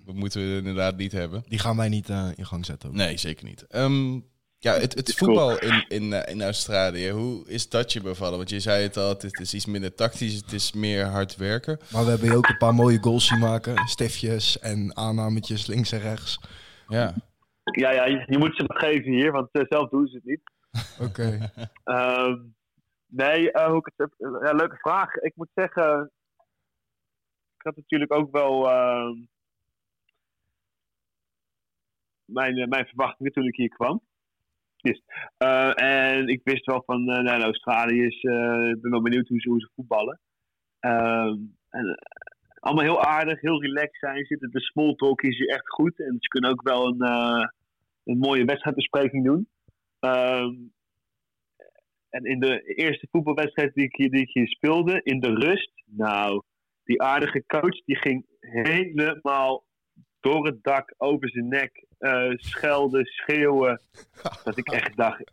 dat moeten we inderdaad niet hebben. Die gaan wij niet eh, in gang zetten. ook. Nee, zeker niet. Ehm, ja, het, het voetbal in, in, eh, in Australië, hoe is dat je bevallen? Want je zei het al, het is iets minder tactisch, het is meer hard werken. Maar we hebben je ook een paar mooie goals zien maken. Stiftjes en aannametjes links en rechts. Ja, Ja, ja, je, je moet ze wat geven hier, want eh, zelf doen ze het niet. Oké. Ehm, nee, eh, hoe ik het heb, ja, leuke vraag. Ik moet zeggen, ik had natuurlijk ook wel ehm, mijn, mijn verwachtingen toen ik hier kwam. Eh, en ik wist wel van, eh nou, Australië is, eh, ik ben wel benieuwd hoe ze, hoe ze voetballen. Ehm, en, allemaal heel aardig, heel relaxed zijn. Zitten de small talk is echt goed. En ze kunnen ook wel een, een mooie wedstrijdbespreking doen. Ehm, en in de eerste voetbalwedstrijd die ik, hier, die ik hier speelde, in de rust, nou, die aardige coach die ging helemaal door het dak, over zijn nek, eh, schelden, schreeuwen. dat ik echt dacht,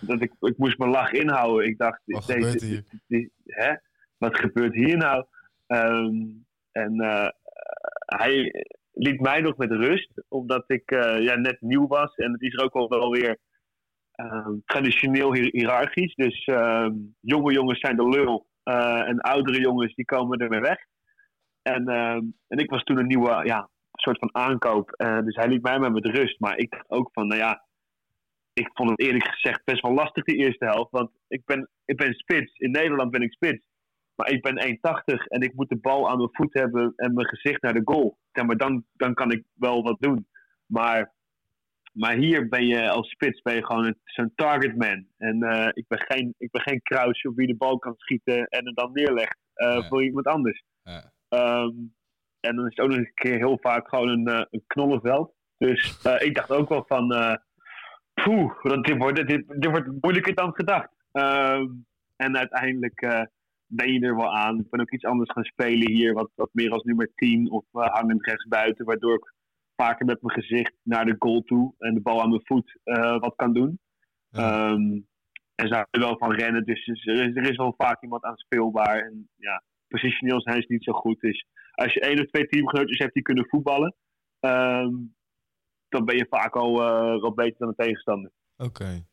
dat ik, ik moest mijn lach inhouden. Ik dacht, Wat deze- gebeurt hier? die- hè? wat gebeurt hier nou? Ehm, en eh, hij liet mij nog met rust, omdat ik eh, ja, net nieuw was. En het is er ook wel, wel weer ehm, traditioneel hiërarchisch. Dus ehm, jonge jongens zijn de lul en oudere jongens die komen er weer weg. En, en ik was toen een nieuwe ja, soort van aankoop. Eh, dus hij liet mij maar met rust. Maar ik dacht ook van, nou ja, ik vond het eerlijk gezegd best wel lastig die eerste helft. Want ik ben, ik ben spits. In Nederland ben ik spits. Maar ik ben 1,80 en ik moet de bal aan mijn voet hebben en mijn gezicht naar de goal. Ja, maar dan, dan kan ik wel wat doen. Maar, maar hier ben je als spits ben je gewoon zo'n targetman. En eh, ik, ben geen, ik ben geen kruisje op wie de bal kan schieten en het dan neerlegt eh, Ja. voor iemand anders. ja. Ehm, en dan is het ook nog een keer heel vaak gewoon een, eh, een knollenveld. Dus eh, ik dacht ook wel van, eh poeh, dat- dit, wordt, dit, dit wordt moeilijker dan gedacht. Ehm, en uiteindelijk ben je er wel aan. Ik ben ook iets anders gaan spelen hier, wat, wat meer als nummer 10 of eh, hangend rechts buiten, waardoor ik vaker met mijn gezicht naar de goal toe en de bal aan mijn voet wat kan doen. Ja. Ehm, en zou er wel van rennen, dus er is, er is wel vaak iemand aan speelbaar. En ja, positioneel zijn ze niet zo goed. Dus als je één of twee teamgenootjes hebt die kunnen voetballen, ehm, dan ben je vaak al uh, wat beter dan de tegenstander. Oké.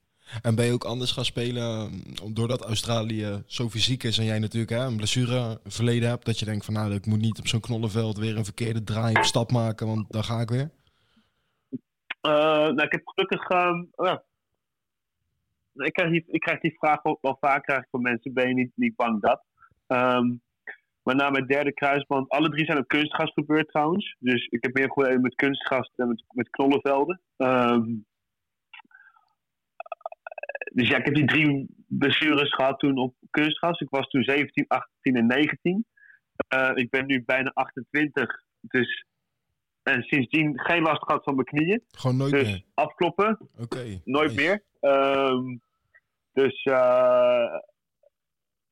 En ben je ook anders gaan spelen doordat Australië zo fysiek is en jij natuurlijk hè, een blessure verleden hebt, dat je denkt van nou, ik moet niet op zo'n knollenveld weer een verkeerde draai of stap maken, want dan ga ik weer? Uh, nou, ik heb gelukkig, uh, ja. ik, krijg die, ik krijg die vraag wel, wel vaak krijg van mensen, ben je niet, niet bang dat? Um, maar na mijn derde kruisband, alle drie zijn op kunstgas gebeurd trouwens. Dus ik heb meer problemen met kunstgas dan met, met knollenvelden. Um, dus ja, ik heb die drie blessures gehad toen op kunstgas. Ik was toen 17, 18 en 19. Uh, ik ben nu bijna 28. Dus, en sindsdien geen last gehad van mijn knieën. Gewoon nooit dus meer? afkloppen. Oké. Nooit meer. Um, dus uh,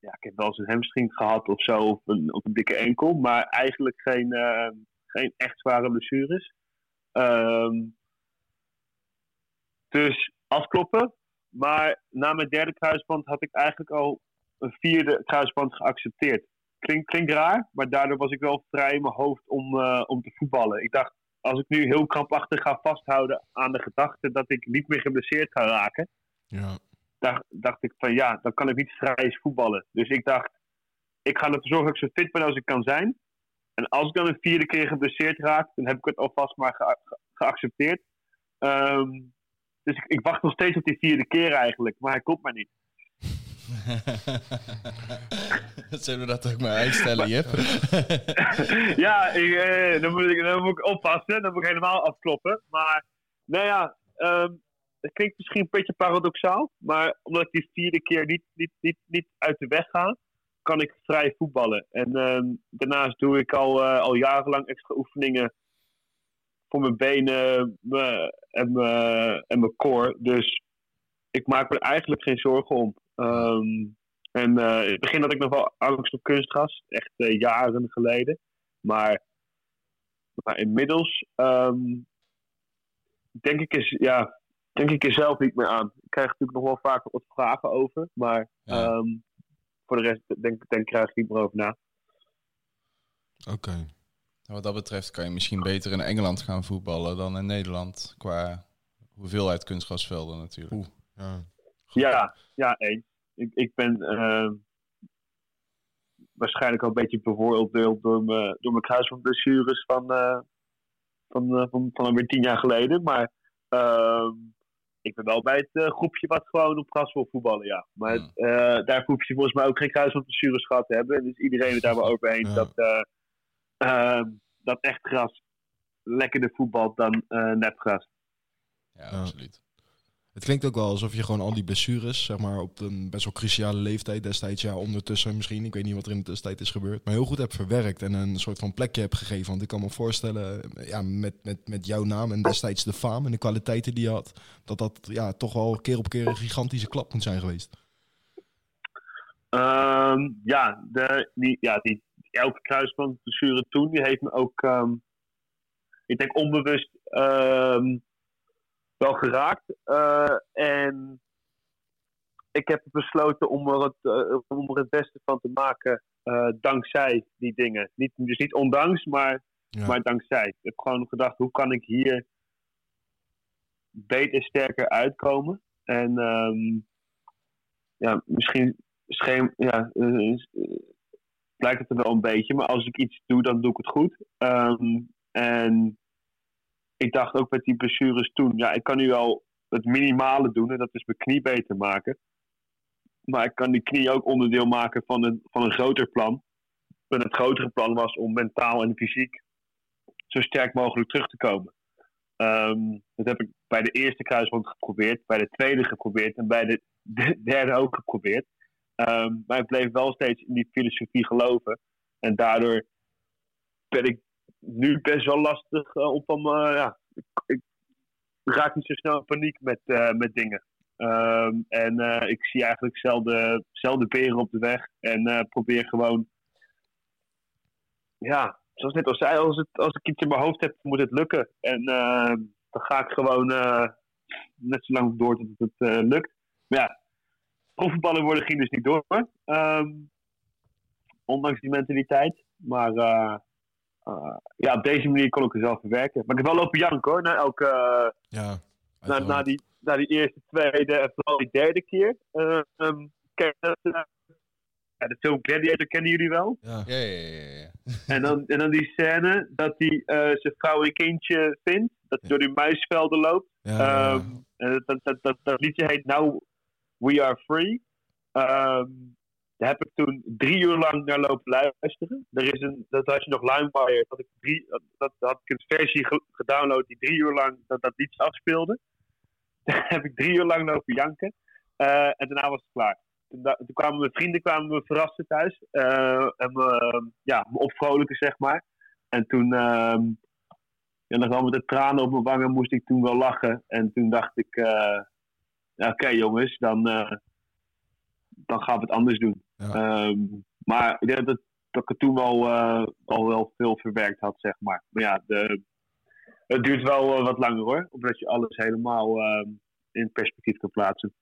ja, ik heb wel eens een hamstring gehad of zo. Of een, een dikke enkel. Maar eigenlijk geen, uh, geen echt zware blessures. Um, dus afkloppen. Maar na mijn derde kruisband had ik eigenlijk al een vierde kruisband geaccepteerd. Klink, klinkt raar, maar daardoor was ik wel vrij in mijn hoofd om, uh, om te voetballen. Ik dacht, als ik nu heel krampachtig ga vasthouden aan de gedachte dat ik niet meer geblesseerd ga raken, ja. Dacht, dacht ik van ja, dan kan ik niet vrij voetballen. Dus ik dacht, ik ga ervoor zorgen dat ik zo fit ben als ik kan zijn. En als ik dan een vierde keer geblesseerd raak, dan heb ik het alvast maar ge ge geaccepteerd. Um, dus ik, ik, wacht nog steeds op die vierde keer eigenlijk, maar hij komt maar niet. Zullen we dat ook maar uitstellen, Jip? ja, ik, eh, dan, moet ik, dan moet ik oppassen, dan moet ik helemaal afkloppen. Maar, nou ja, um, het klinkt misschien een beetje paradoxaal, maar omdat ik die vierde keer niet, niet, niet, niet uit de weg ga, kan ik vrij voetballen. En um, daarnaast doe ik al, uh, al jarenlang extra oefeningen voor mijn benen en, mijn, en mijn core. Dus ik maak me eigenlijk geen zorgen om. Um, en uh, in het begin had ik nog wel angst op kunstgas, echt uh, jaren geleden. Maar, maar inmiddels um, denk, ik er, ja, denk ik er zelf niet meer aan. Ik krijg natuurlijk nog wel vaak wat vragen over, maar ja. um, voor de rest denk, denk krijg ik niet meer over na. Oké. Okay. Wat dat betreft kan je misschien beter in Engeland gaan voetballen dan in Nederland. Qua hoeveelheid kunstgrasvelden natuurlijk. Oeh, ja. ja, ja, eens. Ik, ik ben uh, waarschijnlijk al een beetje bevooroordeeld door mijn, door mijn kruis van blessures van, uh, van, uh, van, van alweer tien jaar geleden. Maar uh, ik ben wel bij het groepje wat gewoon op gras wil voetballen, ja. Maar hmm. daar hoef je volgens mij ook geen kruis van blessures gehad te hebben. Dus iedereen is daar wel over eens ja. dat uh, dat echt gras lekkerder voetbalt dan uh, nepgras. Ja, absoluut. Het klinkt ook wel alsof je gewoon al die blessures, zeg maar, op een best wel cruciale leeftijd destijds, ja, ondertussen misschien, ik weet niet wat er in de tussentijd is gebeurd, maar heel goed hebt verwerkt en een soort van plekje hebt gegeven. Want ik kan me voorstellen, ja, met, met, met jouw naam en destijds de faam en de kwaliteiten die je had, dat dat ja, toch wel keer op keer een gigantische klap moet zijn geweest. Um, ja, de, die, ja die, elke kruisbandblessure toen, die heeft me ook, um, ik denk onbewust, um, wel geraakt. Uh, en ik heb besloten om er het, uh, om er het beste van te maken uh, dankzij die dingen. Niet, dus niet ondanks, maar, ja. maar dankzij. Ik heb gewoon gedacht, hoe kan ik hier beter, sterker uitkomen? En um, ja, misschien scheen, ja, lijkt het er wel een beetje. Maar als ik iets doe, dan doe ik het goed. Um, en ik dacht ook met die blessures toen, ja, ik kan nu wel het minimale doen. En dat is mijn knie beter maken. Maar ik kan die knie ook onderdeel maken van een, van een groter plan. En het grotere plan was om mentaal en fysiek zo sterk mogelijk terug te komen. Um, dat heb ik bij de eerste kruisband geprobeerd, bij de tweede geprobeerd en bij de, de derde ook geprobeerd. Um, maar ik bleef wel steeds in die filosofie geloven. En daardoor ben ik nu best wel lastig uh, op om. Uh, ja, ik, raak niet zo snel in paniek met, uh, met dingen. Um, en ik zie eigenlijk zelden, zelden beren op de weg. En probeer gewoon. Ja, zoals net al zei, als, het, als ik iets in mijn hoofd heb, moet het lukken. En dan ga ik gewoon net zo lang door tot het lukt. Maar ja, worden ging dus niet door. Um, ondanks die mentaliteit. Maar eh, ja, op deze manier kon ik het wel verwerken. Maar ik heb wel lopen janken hoor, na elke... eh, Ja. na, na, die, na die eerste, tweede en vooral die derde keer. Eh, ehm, eh, ja, de film Gladiator kennen jullie wel. Ja. Ja, ja, ja. ja. En dan, en dan die scène dat hij eh, zijn vrouw en kindje vindt. Dat hij door die muisvelden loopt. Ja. Ehm, en dat, dat, dat, dat, dat liedje heet Now We Are Free. Ehm, daar heb ik toen drie uur lang naar lopen luisteren. Er is een, dat had je nog LimeWire. Dat ik dat, had ik een versie ge- gedownload die drie uur lang dat, dat liedje afspeelde. Daar heb ik drie uur lang lopen janken. Eh, en daarna was het klaar. Toen, kwamen mijn vrienden kwamen me verrassen thuis. eh, en me, ja, me opvrolijken, zeg maar. En toen, ehm ja, wel met de tranen op mijn wangen, moest ik toen wel lachen. En toen dacht ik, eh, oké jongens, dan, dan gaan we het anders doen. Ja. Ehm, maar ik denk dat, dat ik het toen wel, eh, al wel veel verwerkt had, zeg maar. Maar ja, de, het duurt wel eh, wat langer hoor, omdat je alles helemaal ehm, in perspectief kan plaatsen.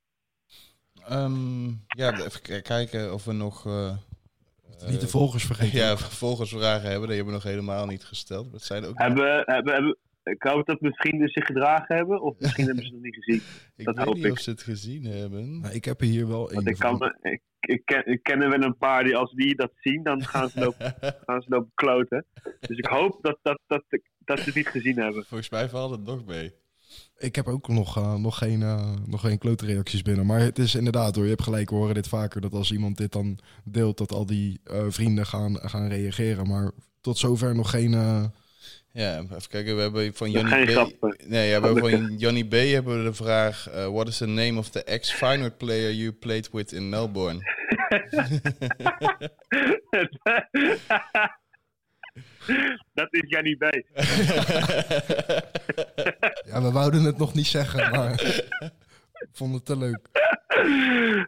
Ehm, ja, even kijken of we nog... eh, Niet de volgers vergeten. Ja, volgersvragen hebben. Die hebben we nog helemaal niet gesteld. Dat zijn ook... Hebben, hebben, hebben, ik hoop dat mijn vrienden zich gedragen hebben, of misschien hebben ze het nog niet gezien. ik dat weet hoop niet ik. of ze het gezien hebben. Nou, ik heb er hier wel Want één. ik, kan, ik, ik, ken, ik ken er wel een paar die als die dat zien, dan gaan ze lopen, gaan ze lopen kloten. Dus ik hoop dat, dat, dat, dat ze het niet gezien hebben. Volgens mij valt het nog mee. Ik heb ook nog, eh, nog geen, eh, nog geen klote reacties binnen. Maar het is inderdaad hoor, je hebt gelijk, we horen dit vaker. Dat als iemand dit dan deelt, dat al die eh, vrienden gaan, gaan reageren. Maar tot zover nog geen... eh, Ja, even kijken. We hebben van Johnny B. grap. Nee, ja, we hebben Gelukkig. van Johnny B. hebben we de vraag: eh, What is the name of the ex-Feyenoord player you played with in Melbourne? dat is Jannie B. ja, we wouden het nog niet zeggen, maar ik vond het te leuk.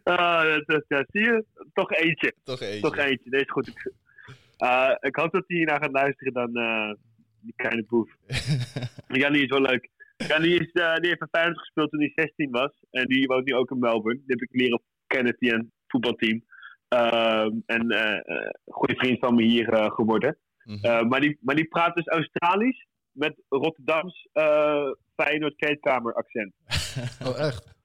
Ah, dat, dat, ja, zie je? Toch eentje. Toch eentje. Toch eentje. Deze is goed. Ik, ah, ik hoop dat hij hiernaar gaat luisteren dan eh, die kleine boef. Jannie is wel leuk. Jannie is, eh, die heeft bij Feyenoord gespeeld toen hij 16 was. En die woont nu ook in Melbourne. Die heb ik leren kennen via een voetbalteam. Ehm, en een goede vriend van me hier geworden. Mhm. Maar, die, maar die praat dus Australisch met Rotterdams Feyenoord kleedkamer accent. Oh, echt?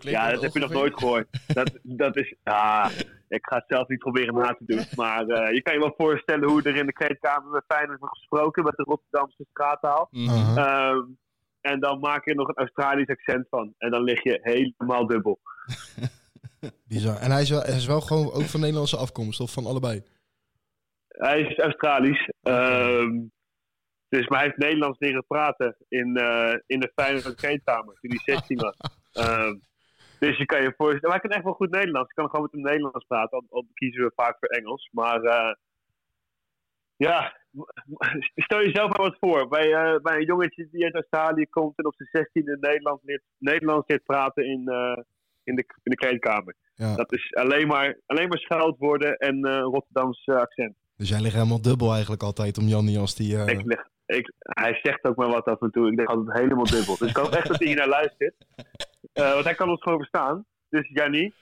Ja, dat heb je nog nooit gehoord. Dat, dat is, ja, ik ga het zelf niet proberen na te doen. Maar eh, je kan je wel voorstellen hoe er in de kleedkamer met Feyenoord wordt gesproken met de Rotterdamse straattaal. Mhm. Ehm, en dan maak je er nog een Australisch accent van. En dan lig je helemaal dubbel. Bizar. En hij is, wel, hij is wel gewoon ook van Nederlandse afkomst, of van allebei? Hij is Australisch. Ehm, dus, maar hij heeft Nederlands leren praten in, eh, in de Feyenoord kleedkamer toen hij 16 was. Ehm, dus je kan je voorstellen. Maar hij kan echt wel goed Nederlands. Ik kan gewoon met hem Nederlands praten. Al, al kiezen we vaak voor Engels. Maar eh, ja, stel jezelf maar wat voor. Bij, eh, bij een jongetje die uit Australië komt en op zijn 16 in Nederland leert, Nederlands leert praten in, eh, in, de, in de kleedkamer. Ja. Dat is alleen maar, alleen maar scheldwoorden en Rotterdams eh, accent. Dus jij ligt helemaal dubbel eigenlijk altijd om Jannie als die... Ik lig, ik, hij zegt ook maar wat af en toe. Ik denk altijd helemaal dubbel. Dus ik hoop echt dat hij hier naar luistert. Eh, want hij kan ons gewoon verstaan. Dus Jannie.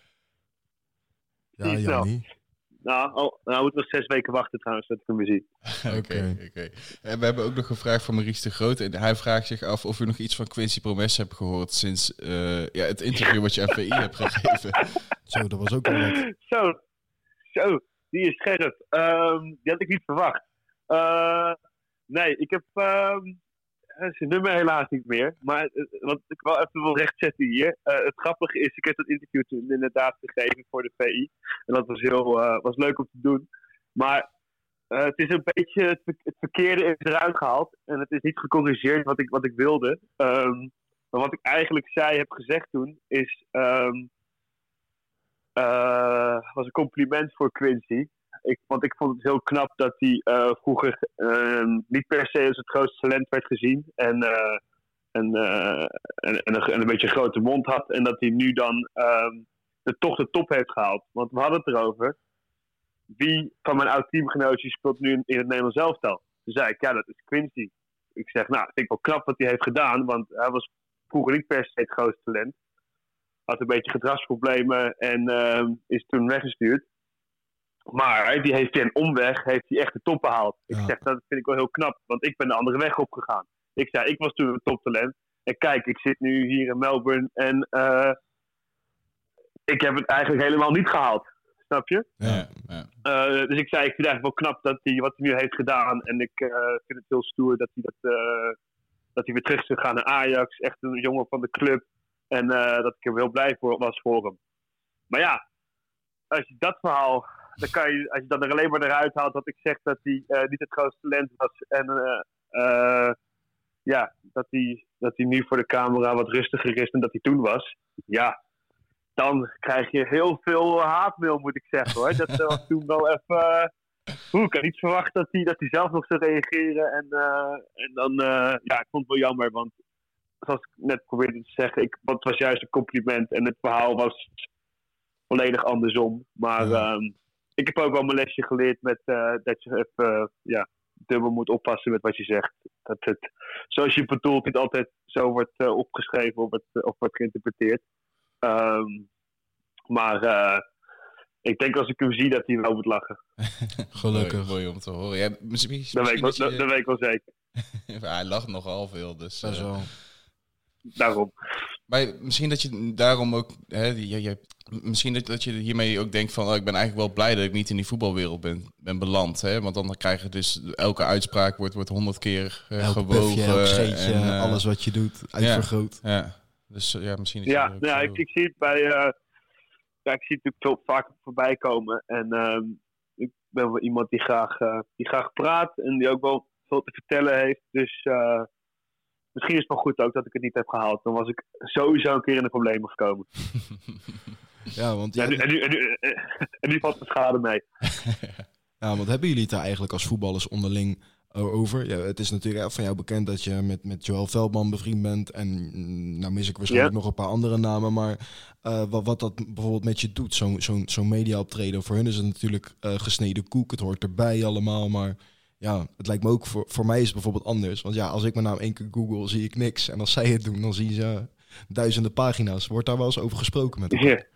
ja. Jannie. Nou, oh, nou moet nog zes weken wachten trouwens dat ik hem weer zie. Oké, Oké. En we hebben ook nog een vraag van Maurice de Groot. En hij vraagt zich af of u nog iets van Quincy Promes hebt gehoord sinds eh, ja, het interview wat je aan VI hebt gegeven. Zo, dat was ook wel wat. Zo, zo, die is scherp. Ehm, die had ik niet verwacht. Eh, nee, ik heb ehm, eh, zijn nummer helaas niet meer. Maar eh, wat ik wel even wil rechtzetten hier. eh, het grappige is, ik heb dat interview toen inderdaad gegeven voor de VI. En dat was heel eh, was leuk om te doen. Maar eh, het is een beetje het, het verkeerde is eruit gehaald. En het is niet gecorrigeerd wat ik, wat ik wilde. Ehm, maar wat ik eigenlijk zei, heb gezegd toen, is... eh, was een compliment voor Quincy. Ik, want ik vond het heel knap dat hij eh, vroeger ehm, niet per se als het grootste talent werd gezien. En, eh, en, en, en, een, en een beetje een grote mond had. En dat hij nu dan ehm, de, toch de top heeft gehaald. Want we hadden het erover. Wie van mijn oud teamgenootjes speelt nu in, in het Nederlands elftal? Toen zei ik, ja, dat is Quincy. Ik zeg, nou, vind ik wel knap wat hij heeft gedaan. Want hij was vroeger niet per se het grootste talent had een beetje gedragsproblemen en ehm, is toen weggestuurd. Maar die heeft via een omweg heeft hij echt de top behaald. Ik Ja. zeg, dat vind ik wel heel knap, want ik ben de andere weg opgegaan. Ik zei, ik was toen een toptalent. En kijk, ik zit nu hier in Melbourne en eh, ik heb het eigenlijk helemaal niet gehaald. Snap je? Ja, ja. Eh, dus ik zei, ik vind het eigenlijk wel knap dat hij wat hij nu heeft gedaan. En ik eh, vind het heel stoer dat hij, dat, eh, dat hij weer terug is gegaan naar Ajax. Echt een jongen van de club. En eh, dat ik er heel blij voor was voor hem. Maar ja, als je dat verhaal, dan kan je, als je dat er alleen maar eruit haalt dat ik zeg dat hij eh, niet het grootste talent was. En eh, eh, ja, dat hij, dat hij nu voor de camera wat rustiger is dan dat hij toen was. Ja, dan krijg je heel veel haatmail, moet ik zeggen hoor. Dat was toen wel even. eh, Oeh, ik had niet verwacht dat hij, dat hij zelf nog zou reageren. En, en dan, ja, ik vond het wel jammer, want zoals ik net probeerde te zeggen, ik, het was juist een compliment en het verhaal was volledig andersom. Maar Ja. ehm, ik heb ook wel mijn lesje geleerd met eh, dat je even eh, ja, dubbel moet oppassen met wat je zegt. Dat het, zoals je het bedoelt, niet altijd zo wordt eh, opgeschreven of wordt, of wordt geïnterpreteerd. Ehm, maar eh, ik denk als ik hem zie dat hij wel moet lachen. Gelukkig. Mooi, om te horen. Ja, misschien, Dat weet, ik wel, misschien dat, weet ik wel zeker. hij lacht nogal veel, dus... Wel. Daarom. Maar misschien dat je daarom ook, hè, je, je, misschien dat, dat je hiermee ook denkt van, oh, ik ben eigenlijk wel blij dat ik niet in die voetbalwereld ben, ben beland, hè? Want dan krijg je dus elke uitspraak wordt wordt honderd keer eh, Elk gewogen. pufje, elk scheetje, en, eh, alles wat je doet, uitvergroot. Ja, dus eh, ja, misschien. Ja, nou ja ik, ik zie het bij. eh, ja, ik zie het natuurlijk veel vaker voorbij komen. En ehm, ik ben wel iemand die graag, eh, die graag praat en die ook wel veel te vertellen heeft. Dus eh, misschien is het wel goed ook dat ik het niet heb gehaald. Dan was ik sowieso een keer in de problemen gekomen. Ja, want, En, nu, ja, en, nu, en, nu, en nu valt de schade mee. ja, want hebben jullie het daar eigenlijk als voetballers onderling over? Ja, het is natuurlijk van jou bekend dat je met, met Joël Veldman bevriend bent. En mm, nou mis ik waarschijnlijk nog een paar andere namen. Maar eh, wat, wat dat bijvoorbeeld met je doet, zo'n zo'n zo'n media optreden. Voor hun is het natuurlijk eh, gesneden koek. Het hoort erbij allemaal. Maar ja, het lijkt me ook voor, voor mij is het bijvoorbeeld anders. Want ja, als ik mijn naam één keer google, zie ik niks. En als zij het doen, dan zien ze duizenden pagina's. Wordt daar wel eens over gesproken met elkaar? Ja.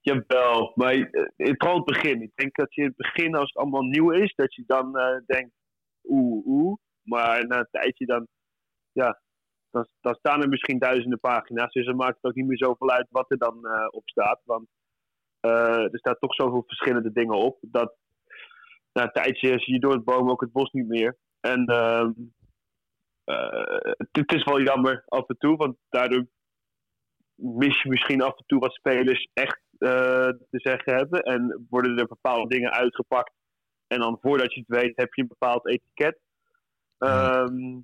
Jawel, maar eh, vooral het begin. Ik denk dat je in het begin, als het allemaal nieuw is, dat je dan eh, denkt, oeh, oeh. Maar na een tijdje dan, ja, dan, dan staan er misschien duizenden pagina's. Dus dan maakt het ook niet meer zoveel uit wat er dan eh, op staat. Want er staat toch zoveel verschillende dingen op, dat na een tijdje zie je door het boom ook het bos niet meer. En ehm, eh, het, is wel jammer af en toe, want daardoor mis je misschien af en toe wat spelers echt eh, te zeggen hebben. En worden er bepaalde dingen uitgepakt. En dan voordat je het weet heb je een bepaald etiket. Ehm,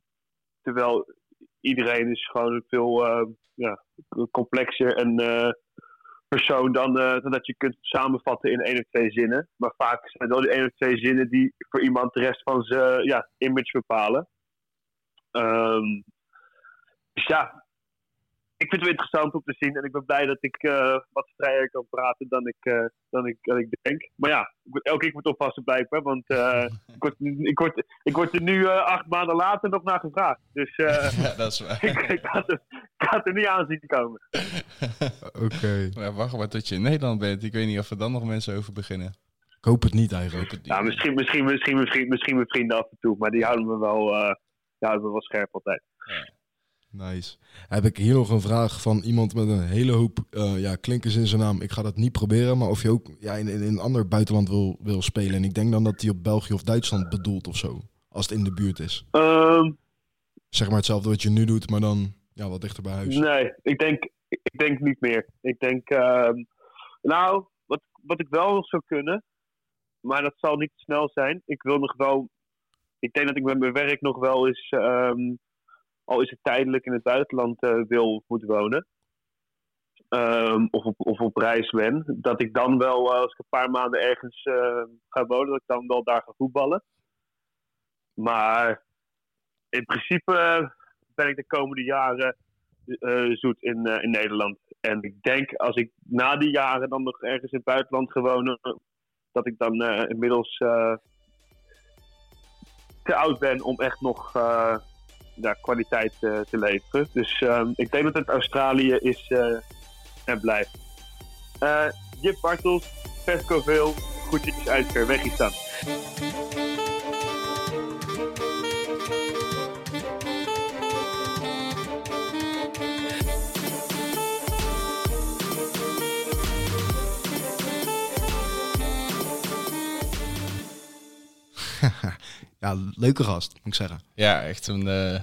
terwijl iedereen is gewoon veel eh, ja, complexer en persoon dan, eh, dan dat je kunt samenvatten in één of twee zinnen. Maar vaak zijn het wel die één of twee zinnen die voor iemand de rest van zijn ja, image bepalen. Ehm, dus ja, ik vind het wel interessant om te zien. En ik ben blij dat ik eh, wat vrijer kan praten dan ik, eh, dan ik, dan ik denk. Maar ja, ik moet elke keer moet oppassen blijkbaar. Want eh, ik, word, ik, word, ik word er nu eh, acht maanden later nog naar gevraagd. Dus eh, ja, dat is waar. ik, ik, had er, ik had er niet aan zien komen. Oké. Ja, wacht maar tot je in Nederland bent. Ik weet niet of er dan nog mensen over beginnen. Ik hoop het niet eigenlijk. het niet. Ja, misschien, misschien, misschien, misschien, misschien mijn vrienden af en toe. Maar die houden me wel, eh, die houden me wel scherp altijd. Nice. Heb ik hier nog een vraag van iemand met een hele hoop eh, ja, klinkers in zijn naam. Ik ga dat niet proberen, maar of je ook ja, in, in een ander buitenland wil, wil spelen. En ik denk dan dat hij op België of Duitsland bedoelt of zo. Als het in de buurt is. Ehm, Zeg maar hetzelfde wat je nu doet, maar dan ja, wat dichter bij huis. Nee, ik denk, ik denk niet meer. Ik denk, ehm, nou, wat, wat ik wel zou kunnen, maar dat zal niet snel zijn. Ik wil nog wel, ik denk dat ik met mijn werk nog wel eens, ehm, al is het tijdelijk in het buitenland eh, wil of moet wonen. Ehm, of, op, of op reis ben. Dat ik dan wel, eh, als ik een paar maanden ergens eh, ga wonen, dat ik dan wel daar ga voetballen. Maar in principe ben ik de komende jaren zoet in, in Nederland. En ik denk als ik na die jaren dan nog ergens in het buitenland gewoond, dat ik dan inmiddels te oud ben om echt nog ja, kwaliteit eh, te leveren. Dus ehm, ik denk dat het Australië is eh, en blijft. Eh Jip Bartels, Vesco Veel, groetjes uit Verwegistan. ja, leuke gast, moet ik zeggen. Ja, echt een uh,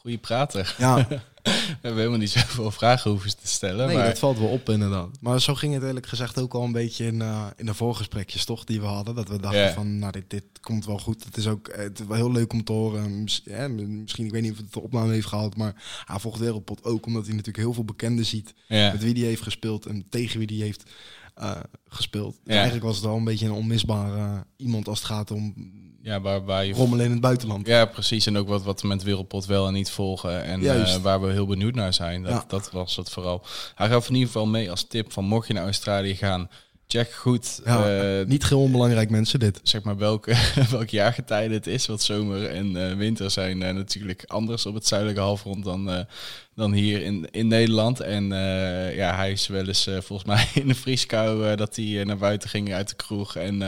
goede prater. Ja. We hebben helemaal niet zoveel vragen hoeven te stellen. Nee, maar... dat valt wel op inderdaad. Maar zo ging het eerlijk gezegd ook al een beetje in, uh, in de voorgesprekjes toch, die we hadden. Dat we dachten van, nou dit, dit komt wel goed. Het is ook eh, het is wel heel leuk om te horen. Ja, misschien, ik weet niet of het de opname heeft gehaald, maar hij volgt Wereldpot ook omdat hij natuurlijk heel veel bekenden ziet. ja. Met wie die heeft gespeeld en tegen wie die heeft eh, gespeeld. Dus Ja. eigenlijk was het wel een beetje een onmisbare eh, iemand als het gaat om ja, waar, waar je... rommelen in het buitenland. Ja, precies. En ook wat, wat we met Wereldpot wel en niet volgen. En eh, waar we heel benieuwd naar zijn. Dat, Ja. dat was het vooral. Hij gaf in ieder geval mee als tip van mocht je naar Australië gaan, check goed Ja, eh, niet heel onbelangrijk mensen dit. zeg maar welke, welk jaargetijde het is. Want zomer en eh, winter zijn eh, natuurlijk anders op het zuidelijke halfrond dan, dan hier in, in Nederland. En ja, hij is wel eens volgens mij in de vrieskou dat hij naar buiten ging uit de kroeg. En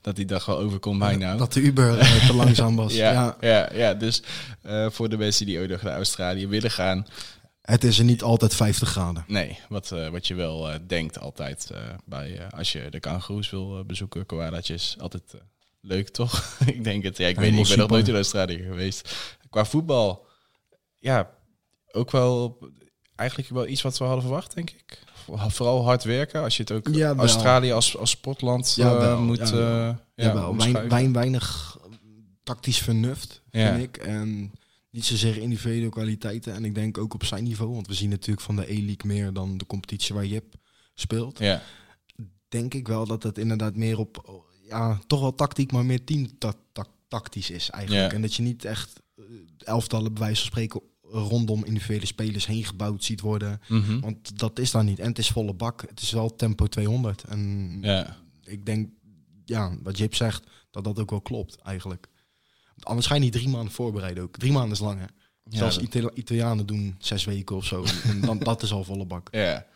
dat hij dacht wel overkomt mij nou. Dat de Uber te langzaam was. ja, ja. ja. Ja, dus voor de mensen die nog naar Australië willen gaan. Het is er niet altijd 50 graden. Nee, wat, eh, wat je wel eh, denkt altijd eh, bij als je de kangoeroes wil bezoeken, koalaatjes, altijd leuk toch? ik denk het. Ja, ik weet niet, ik ben nog nooit in Australië geweest. Qua voetbal, ja, ook wel eigenlijk wel iets wat we hadden verwacht, denk ik. Vooral hard werken, als je het ook Ja. Australië als, als sportland Ja, moet Ja, ja. Wein, weinig tactisch vernuft, Ja. vind ik. En niet zozeer individuele kwaliteiten. En ik denk ook op zijn niveau. Want we zien natuurlijk van de E-League meer dan de competitie waar Jip speelt. Ja, Denk ik wel dat het inderdaad meer op... Ja, toch wel tactiek, maar meer team ta- ta- tactisch is eigenlijk. Ja. En dat je niet echt eh, elftallen bij wijze van spreken rondom individuele spelers heen gebouwd ziet worden. Mhm. Want dat is daar niet. En het is volle bak. Het is wel tempo 200. En ja. ik denk, ja, wat Jip zegt, dat dat ook wel klopt eigenlijk. Anders ga je niet drie maanden voorbereiden ook. Drie maanden is lang, hè? Zelfs dat- Itali- Italianen doen zes weken of zo. en dan, dat is al volle bak. Ja.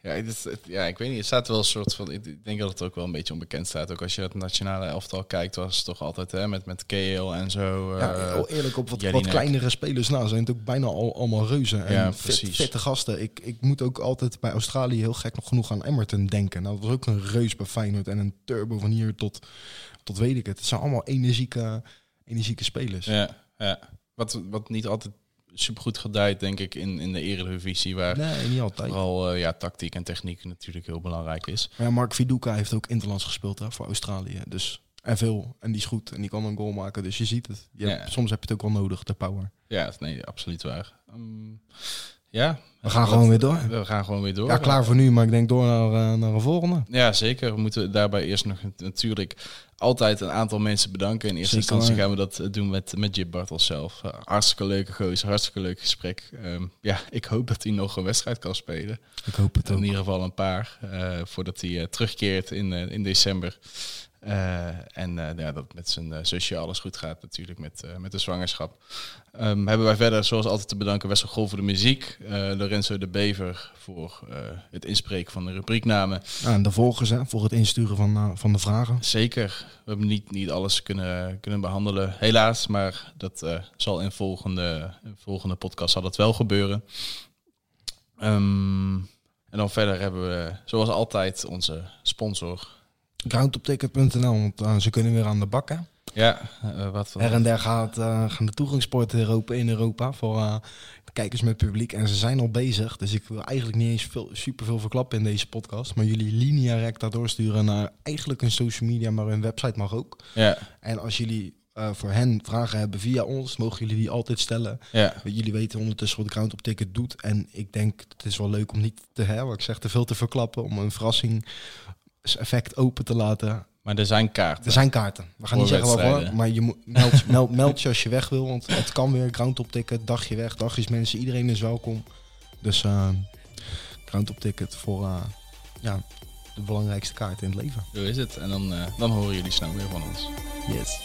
Ja, het, is- het- ja, ik weet niet. Het staat wel een soort van. Ik denk dat het ook wel een beetje onbekend staat. Ook als je het nationale elftal kijkt, was het toch altijd hè, met, met KL en zo. Ja, eh, heel eerlijk, op wat, Jelinek. wat kleinere spelers nou zijn het ook bijna al, allemaal reuzen. En Ja, precies. fitte gasten. Ik, ik moet ook altijd bij Australië heel gek nog genoeg aan Emmerton denken. Nou, dat was ook een reus bij Feyenoord en een turbo van hier tot, tot weet ik het. Het zijn allemaal energieke, energieke spelers. ja, ja. Wat, wat niet altijd supergoed gedijt, denk ik, in, in de Eredivisie. Waar Nee, niet altijd. vooral eh, ja, tactiek en techniek natuurlijk heel belangrijk is. Maar ja, Mark Viduka heeft ook interlands gespeeld hè, voor Australië. Dus en veel. En die is goed. En die kan een goal maken. Dus je ziet het. Je hebt- Ja. soms heb je het ook wel nodig, de power. Ja, nee, absoluut waar. Ehm, ja. We gaan gewoon weer door. We gaan gewoon weer door. Ja, klaar voor nu. Maar ik denk door naar, eh, naar een volgende. Ja, zeker. We moeten daarbij eerst nog natuurlijk altijd een aantal mensen bedanken. In eerste Zeker instantie waar. gaan we dat eh, doen met, met Jip Bartels zelf. Eh, hartstikke leuke gozer, hartstikke leuk gesprek. Ehm, ja, ik hoop dat hij nog een wedstrijd kan spelen. Ik hoop het ook. In ieder geval een paar, voordat hij terugkeert in, in december. Eh, en eh, ja, dat met zijn uh, zusje alles goed gaat natuurlijk met, uh, met de zwangerschap. Um, hebben wij verder zoals altijd te bedanken Wessel Gol voor de muziek. Uh, Lorenzo de Bever voor uh, het inspreken van de rubrieknamen. Ja, en de volgers hè, voor het insturen van, uh, van de vragen. Zeker. We hebben niet, niet alles kunnen, kunnen behandelen, helaas. Maar dat uh, zal in volgende, in volgende podcast zal dat wel gebeuren. Um, en dan verder hebben we zoals altijd onze sponsor Groundtopticket.nl, want uh, ze kunnen weer aan de bak. Hè? Ja, uh, wat Her en der gaat, uh, gaan de toegangsporten weer open in Europa voor kijkers met publiek. En ze zijn al bezig, dus ik wil eigenlijk niet eens veel, super veel verklappen in deze podcast. Maar jullie linea recta doorsturen naar eigenlijk een social media, maar een website mag ook. Ja. En als jullie uh, voor hen vragen hebben via ons, mogen jullie die altijd stellen. Ja. Jullie weten ondertussen wat Ground op Ticket doet. En ik denk, het is wel leuk om niet te, hè, wat ik zeg, te veel te verklappen. Om een verrassing effect open te laten. Maar er zijn kaarten. Er zijn kaarten. We gaan niet zeggen waarvoor, maar je moet meld, meld, meld je als je weg wil, want het kan weer. Ground op ticket, dagje weg, dagjes mensen, iedereen is welkom. Dus uh, Ground op ticket voor uh, ja, de belangrijkste kaart in het leven. Zo is het. En dan, uh, dan horen jullie snel weer van ons. Yes.